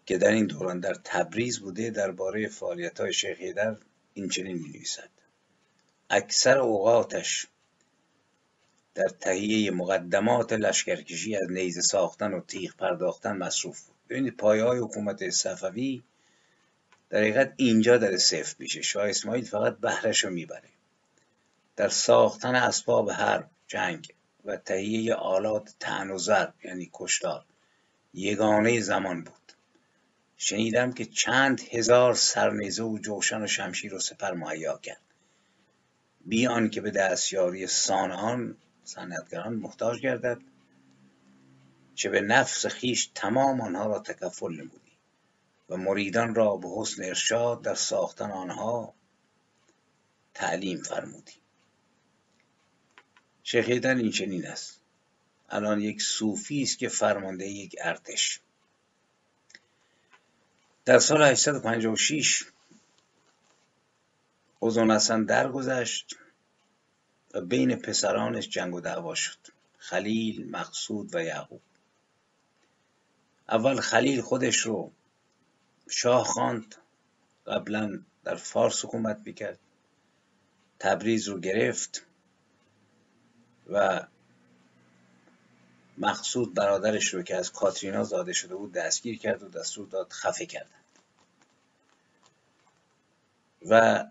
که در این دوران در تبریز بوده درباره فعالیت های شیخ در این چنین می نویسد اکثر اوقاتش در تهیه مقدمات لشکرکشی از نیزه ساختن و تیغ پرداختن مصروف بود. ببینید پایه های حکومت صفوی در حقیقت اینجا در صفر میشه. شاه اسماعیل فقط بهرش رو می‌بره. در ساختن اسباب هر جنگ و تهیه آلات تن و ضرب یعنی کشتار یگانه زمان بود. شنیدم که چند هزار سرنیزه و جوشن و شمشیر و سپر مهیا کرد. بی که به دستیاری سانان صنعتگران محتاج گردد چه به نفس خیش تمام آنها را تکفل نمودی و مریدان را به حسن ارشاد در ساختن آنها تعلیم فرمودی. شیخ این چنین است. الان یک صوفی است که فرمانده یک ارتش. در سال 856 اوزون حسن درگذشت. و بین پسرانش جنگ و دعوا شد. خلیل مقصود و یعقوب. اول خلیل خودش رو شاه خواند. قبلا در فارس حکومت می‌کرد. تبریز رو گرفت و مقصود برادرش رو که از کاترینا زاده شده بود دستگیر کرد و دستور داد خفه کردند و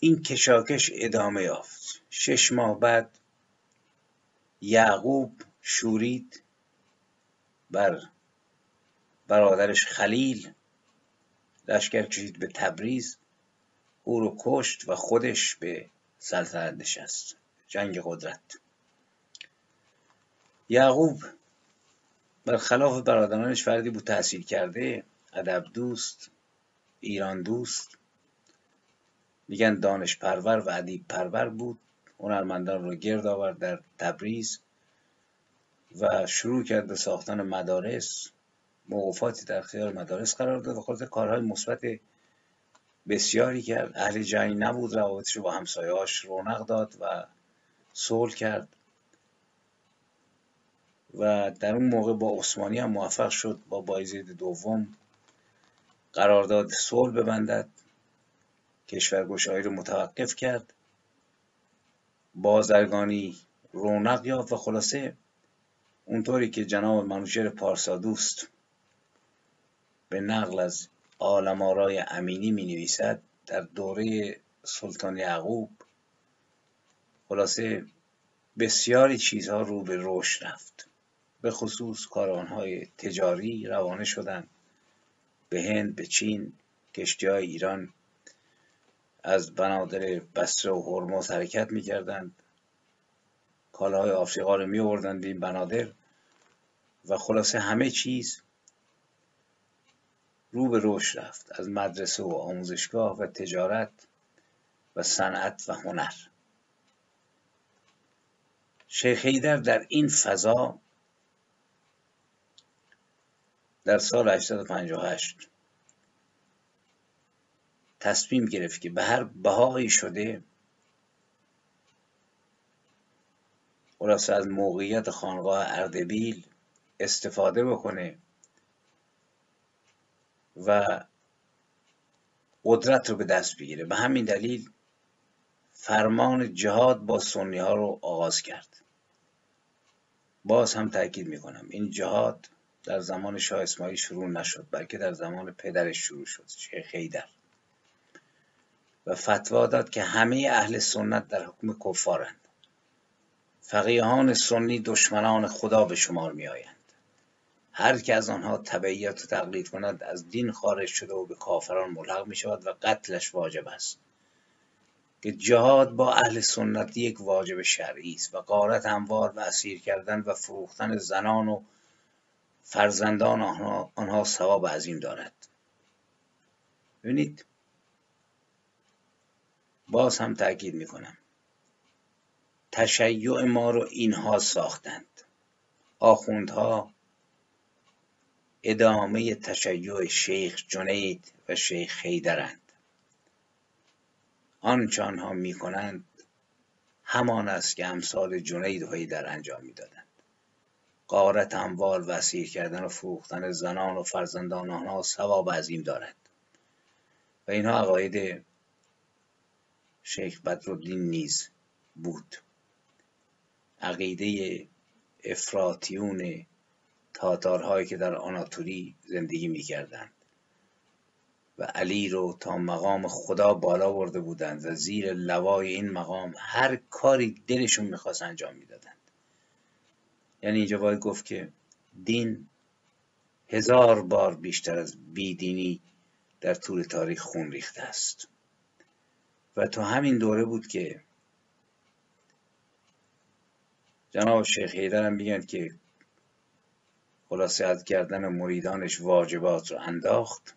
این کشاکش ادامه یافت. شش ماه بعد یعقوب شورید بر برادرش خلیل لشکر کشید به تبریز. او رو کشت و خودش به سلطنت نشست. جنگ قدرت. یعقوب برخلاف برادرانش فردی بود تحصیل کرده. ادب دوست ایران دوست. میگن دانش پرور و ادیب پرور بود. هنرمندان رو گرد آورد در تبریز و شروع کرد به ساختن مدارس. موقفاتی در خیال مدارس قرار داد. و خلاصه کارهای مثبت بسیاری کرد. اهل جنگ نبود. روابطش رو با همسایهاش رونق داد و صلح کرد. و در اون موقع با عثمانی هم موفق شد. با بایزید دوم قرارداد صلح ببندد. کشورگشایی رو متوقف کرد. بازرگانی رونق یافت و خلاصه اونطوری که جناب منوچهر پارسا دوست به نقل از آرای امینی می نویسد در دوره سلطان یعقوب خلاصه بسیاری چیزها رو به رشد رفت. به خصوص کاروانهای تجاری روانه شدند. به هند به چین کشتی ایران از بنادر بسره و هرمز حرکت می‌کردند کالاهای آفریقا رو می آوردند این بنادر و خلاصه همه چیز رو به رشد رفت. از مدرسه و آموزشگاه و تجارت و صنعت و هنر. شیخ ایدر در این فضا در سال 858 تصمیم گرفت که به هر بهایی شده خلاصه از موقعیت خانقاه اردبیل استفاده بکنه و قدرت رو به دست بگیره. به همین دلیل فرمان جهاد با سنی ها رو آغاز کرد. باز هم تاکید می‌کنم این جهاد در زمان شاه اسماعیل شروع نشد بلکه در زمان پدرش شروع شد شیخ خیدر و فتوا داد که همه اهل سنت در حکم کفارند. فقیهان سنی دشمنان خدا به شمار می آیند هر که از آنها تبعیت و تقلید کند از دین خارج شده و به کافران ملحق می شود و قتلش واجب است. که جهاد با اهل سنت یک واجب شرعی است و قارت اموال و اسیر کردن و فروختن زنان و فرزندان آنها, آنها ثواب عظیم دارد. ببینید باز هم تاکید می‌کنم. تشیع ما رو اینها ساختند. آخوندها ادامه تشیع شیخ جنید و شیخ خیدرند آنچه آنها می‌کنند همان است که امثال جنید و حیدر انجام می‌دادند. قارت اموال و اسیر کردن و فروختن زنان و فرزندان آنها ثواب عظیم دارد و اینها عقاید شیخ بدرالدین نیز بود. عقیده افراتیون تاتارهایی که در آناتولی زندگی می‌کردند و علی رو تا مقام خدا بالا برده بودند و زیر لوای این مقام هر کاری دلشون می‌خواست انجام می‌دادند. یعنی اینجا باید گفت که دین هزار بار بیشتر از بیدینی در طول تاریخ خون ریخته است. و تو همین دوره بود که جناب شیخ حیدر هم میگن که خلاصه از کردن مریدانش واجبات رو انداخت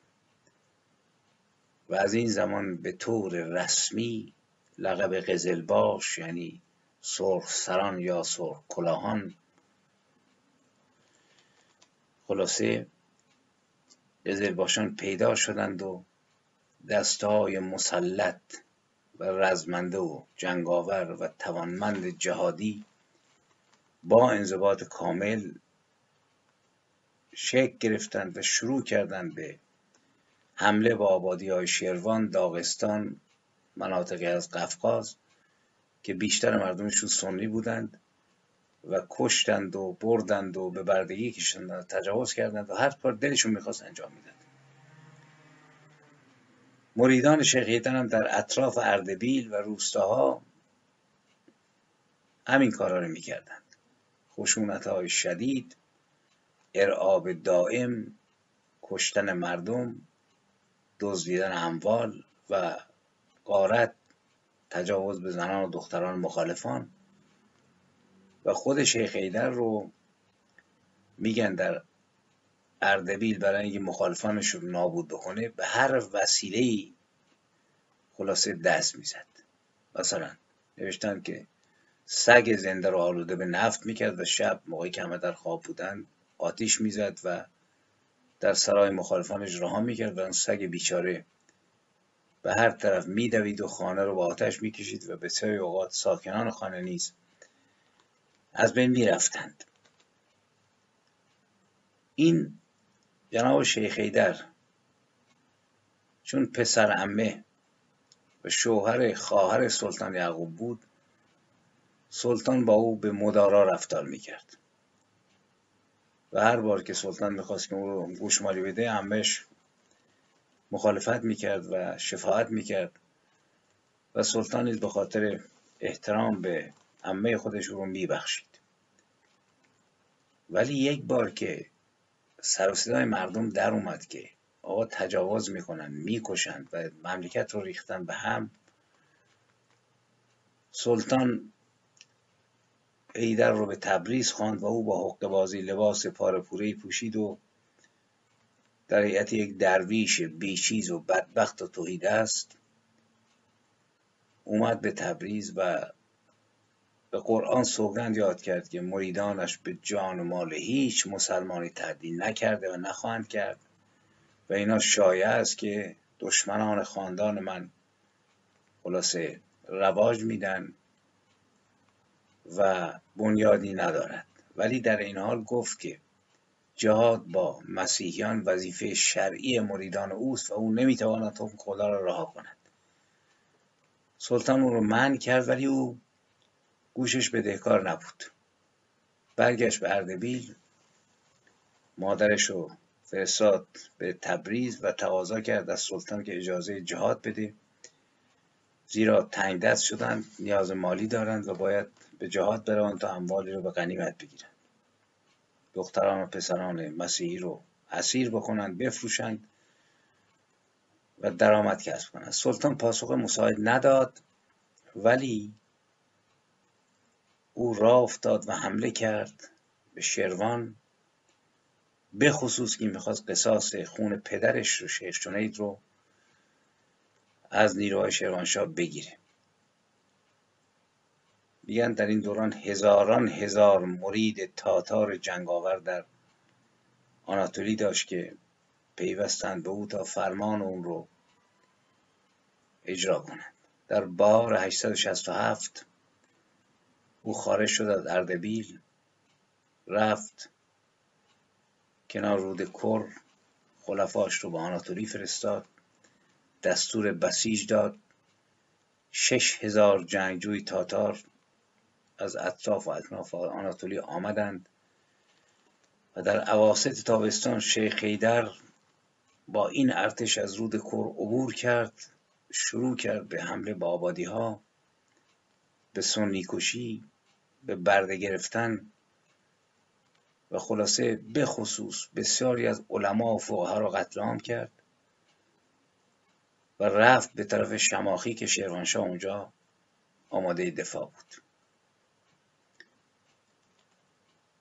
و از این زمان به طور رسمی لقب قزلباش یعنی سرخ سران یا سرخ کلاهان خلاصه قزلباشان پیدا شدند و دستهای مسلط و رزمنده و جنگاور و توانمند جهادی با انضباط کامل شکل گرفتند و شروع کردند به حمله به آبادی های شیروان، داغستان، مناطقی از قفقاز که بیشتر مردمشون سنی بودند و کشتند و بردند و به بردگی کشیدند تجاوز کردند و هر کار دلشون می‌خواست انجام میدند مریدان شیخیتن هم در اطراف اردبیل و روستاها همین کارا رو می‌کردند. خشونت های شدید ارعاب دائم کشتن مردم دزدیدن اموال و قارت تجاوز به زنان و دختران مخالفان. و خود شیخ ایدر رو میگن در اردبیل برای اینکه مخالفانش رو نابود بکنه به هر وسیله خلاصه دست می‌زد. مثلا نوشتن که سگ زنده رو آلوده به نفت می‌کرد و شب موقعی که همه در خواب بودن آتیش می‌زد و در سرای مخالفانش رها می‌کرد و اون سگ بیچاره به هر طرف میدوید و خانه رو با آتش می‌کشید و بسیاری اوقات ساکنان خانه نیز از بین می‌رفتند. این جناب شیخ ایدر چون پسر امه و شوهر خواهر سلطان یعقوب بود سلطان با او به مدارا رفتار می‌کرد. و هر بار که سلطان می‌خواست که او رو گوشمالی بده امش مخالفت می‌کرد و شفاعت می‌کرد و سلطان نیز به خاطر احترام به امه خودش رو میبخشید. ولی یک بار که سر و مردم در اومد که آقا تجاوز می‌کنن می‌کشند و مملکت رو ریختن به هم. سلطان ایدر رو به تبریز خواند و او با حق بازی لباس پارپوره پوشید و در هیئت یک درویش بیچیز و بدبخت و توحید است. اومد به تبریز و به قرآن سوگند یاد کرد که مریدانش به جان و مال هیچ مسلمانی تهدید نکرده و نخواهند کرد. و اینا شایع است که دشمنان خاندان من خلاصه رواج میدن و بنیادی ندارد. ولی در این حال گفت که جهاد با مسیحیان وظیفه شرعی مریدان اوست و او نمی‌تواند حکم خدا را رها کند. سلطان او رو من کرد ولی او گوشش به دهکار نبود. برگشت به اردبیل مادرش رو فرستاد به تبریز و تقاضا کرد از سلطان که اجازه جهاد بده. زیرا تنگ دست شدن نیاز مالی دارند و باید به جهاد بروند تا اموالی رو به غنیمت بگیرند. دختران و پسران مسیحی رو اسیر بکنند بفروشند و درآمد کسب کنند. سلطان پاسخ مساعد نداد ولی او راه افتاد و حمله کرد به شروان به خصوص که می‌خواست قصاص خون پدرش رو شیخ جنید رو از نیروهای شروانشاه بگیره. میگن در این دوران هزاران هزار مرید تاتار جنگاور در آناتولی داشت که پیوستند به او تا فرمان اون رو اجرا کنند. در بار 867 او خارج شد از اردبیل رفت کنار رود کر خلفاش رو به آناتولی فرستاد دستور بسیج داد شش هزار جنگجوی تاتار از اطراف و اطراف آناتولی آمدند و در عواست تابستان شیخ خیدر با این ارتش از رود کور عبور کرد شروع کرد به حمله به آبادی ها به سنی کشی به برده گرفتن و خلاصه به خصوص بسیاری از علما و فقها را قتل عام کرد و رفت به طرف شماخی که شیروانشاه اونجا آماده دفاع بود.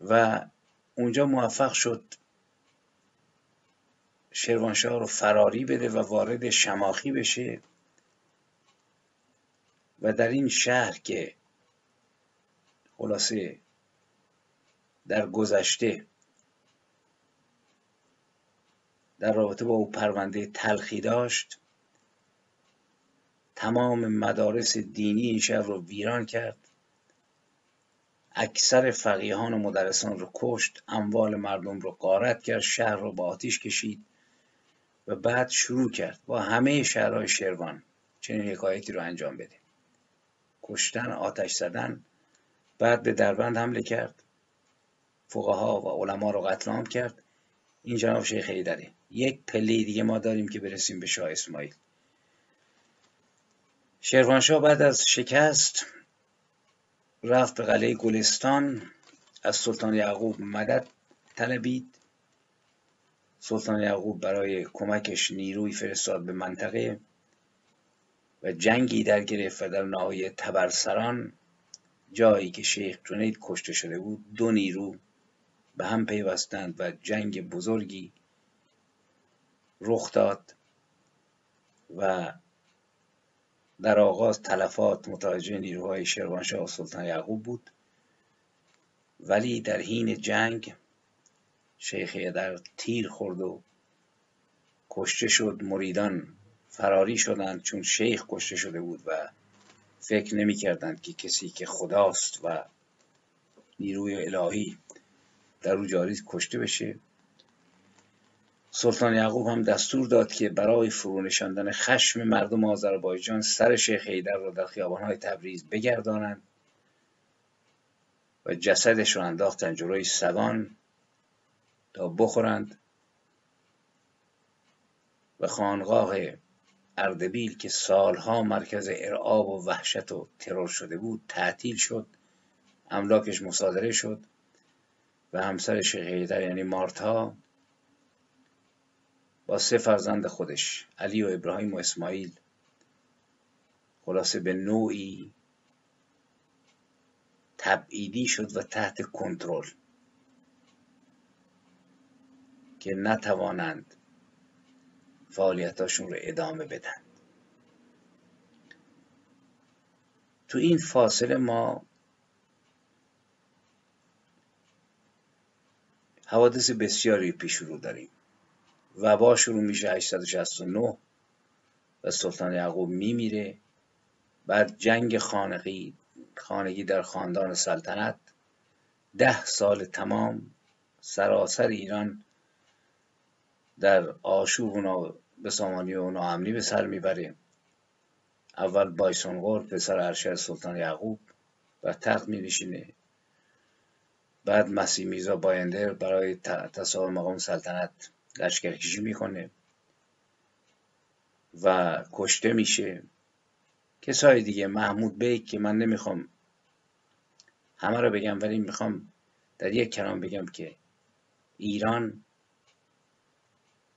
و اونجا موفق شد شیروانشاه رو فراری بده و وارد شماخی بشه و در این شهر که خلاصه در گذشته در رابطه با او پرونده تلخی داشت تمام مدارس دینی این شهر رو ویران کرد اکثر فقیهان و مدرسان رو کشت اموال مردم رو قارت کرد شهر رو با آتیش کشید و بعد شروع کرد با همه شهرهای شروان چنین حکایتی رو انجام بده. کشتن آتش زدن بعد به دربند حمله کرد. فقها و علما رو قتل عام کرد. این جناب شیخ ایدره یک پله دیگه ما داریم که برسیم به شاه اسماعیل. شیروانشاه بعد از شکست رفت به قلعه گلستان از سلطان یعقوب مدد طلبید. سلطان یعقوب برای کمکش نیروی فرستاد به منطقه و جنگی در گرفت و در نهایت تبرسران جایی که شیخ جنید کشته شده بود دو نیرو به هم پیوستند و جنگ بزرگی رخ داد و در آغاز تلفات متوجه نیروهای شیروانشاه و سلطان یعقوب بود. ولی در حین جنگ شیخ در تیر خورد و کشته شد. مریدان فراری شدند چون شیخ کشته شده بود و فکر نمی کردند که کسی که خداست و نیروی الهی در او جاری کشته بشه. سلطان یعقوب هم دستور داد که برای فرونشاندن خشم مردم آذربایجان سر شیخ حیدر را در خیابانهای تبریز بگردانند و جسدش را انداختن جلوی سگان تا بخورند و خانقاه اردبیل که سالها مرکز ارعاب و وحشت و ترور شده بود تعطیل شد املاکش مصادره شد و همسر شیخ یعنی مارتا با سه فرزند خودش علی و ابراهیم و اسماعیل. خلاصه به نوعی تبعیدی شد و تحت کنترل که نتوانند فعالیتاشون رو ادامه بدن. تو این فاصله ما حوادث بسیاری پیش رو داریم وبا شروع میشه 869 و سلطان یعقوب میمیره. بعد جنگ خانگی خانگی در خاندان سلطنت. ده سال تمام سراسر ایران در آشوب و بسامانی و ناامنی به سر می‌بره اول بایسونغور پسر ارشد سلطان یعقوب و تخت می نشینه بعد مسیح میزا بایندر برای تصاحب مقام سلطنت لشکرکشی می‌کنه و کشته میشه. کسای دیگه محمود بیک که من نمی‌خوام همه رو بگم ولی می‌خوام در یک کلام بگم که ایران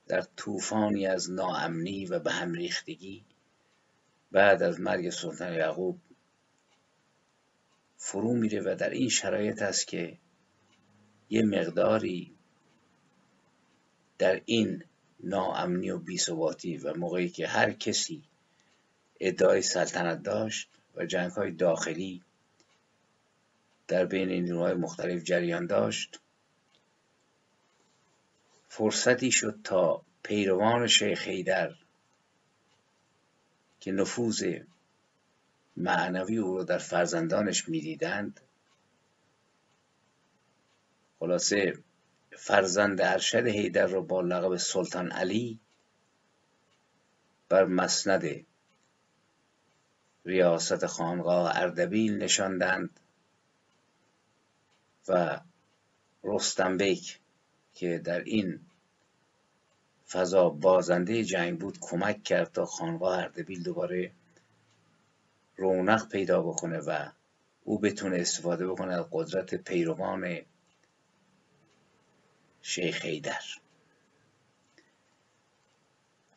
در طوفانی از ناامنی و به هم ریختگی بعد از مرگ سلطان یعقوب فرو میره و در این شرایط است که یه مقداری در این ناامنی و بیثباتی و موقعی که هر کسی ادعای سلطنت داشت و جنگ های داخلی در بین نیروهای مختلف جریان داشت فرصتی شد تا پیروان شیخ حیدر که نفوذ معنوی او رو در فرزندانش می‌دیدند خلاصه فرزند ارشد حیدر رو با لقب سلطان علی بر مسند ریاست خانقاه اردبیل نشاندند و رستنبیک که در این فضا بازنده جنگ بود کمک کرد تا خانقاه اردبیل دوباره رونق پیدا بکنه و او بتونه استفاده بکنه از قدرت پیروان شیخ حیدر.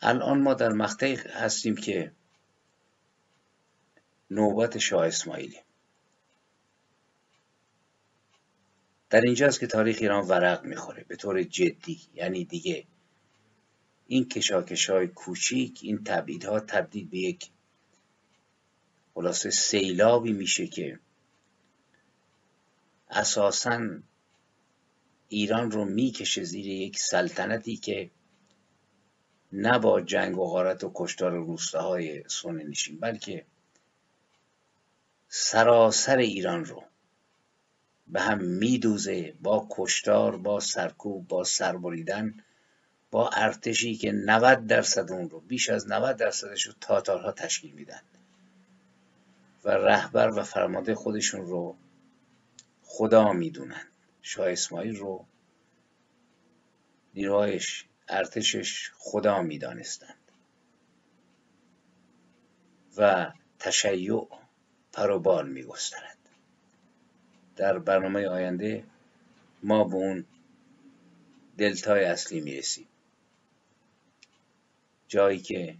الان ما در مقطعی هستیم که نوبت شاه اسماعیلی در اینجاست که تاریخ ایران ورق می‌خوره به طور جدی. یعنی دیگه این کشاکش های کوچیک این تبعیدها تبدیل به یک خلاصه سیلابی میشه که اساسا ایران رو می‌کشه زیر یک سلطنتی که نه با جنگ و غارت و کشتار روستاهای سونه نشین بلکه سراسر ایران رو به هم میدوزه با کشتار با سرکوب با سربریدن با ارتشی که 90 درصد اون رو بیش از 90 درصدش رو تاتارها تشکیل میدن. و رهبر و فرمانده خودشون رو خدا می‌دونن. شاه اسماعیل رو نیروهایش ارتشش خدا می‌دانستند. و تشیع پروبال میگسترد در برنامه آینده ما به اون دلتای اصلی می‌رسیم. جایی که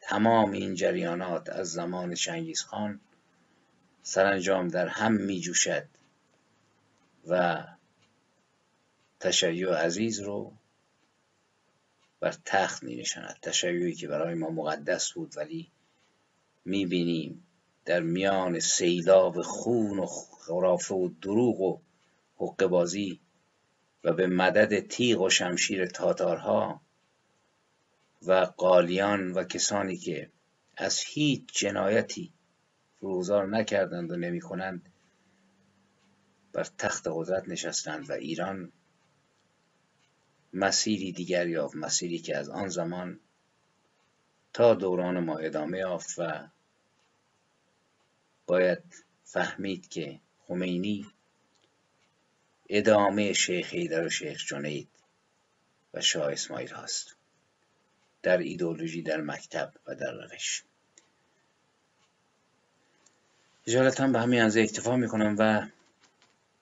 تمام این جریانات از زمان خان سرانجام در هم می جوشد و تشیع عزیز رو بر تخت می نشاند تشیعی که برای ما مقدس بود ولی می بینیم در میان سیلاب خون و خرافه و دروغ و حق بازی و به مدد تیغ و شمشیر تاتارها و قالیان و کسانی که از هیچ جنایتی فروزار نکردند و نمی کنند بر تخت قدرت نشستند و ایران مسیری دیگر یافت مسیری که از آن زمان تا دوران ما ادامه یافت و باید فهمید که خمینی ادامه شیخ حیدر و شیخ جنید و شاه اسماعیل هست در ایدولوژی در مکتب و در روش. اجالتا به همین انزه اکتفا می‌کنم و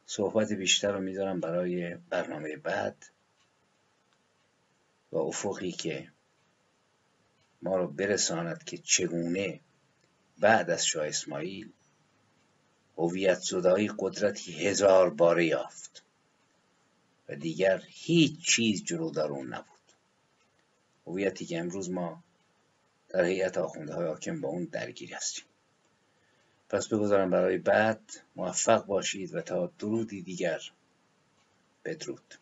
صحبت بیشتر رو می‌ذارم برای برنامه بعد و افقی که ما رو برساند که چگونه بعد از شاه اسماعیل هویت زدایی قدرتی هزار باره یافت و دیگر هیچ چیز جلو در اون نبود. هویتی که امروز ما در هیئت آخونده های حاکم با اون درگیر هستیم. پس بگذارم برای بعد موفق باشید و تا درودی دیگر بدرود.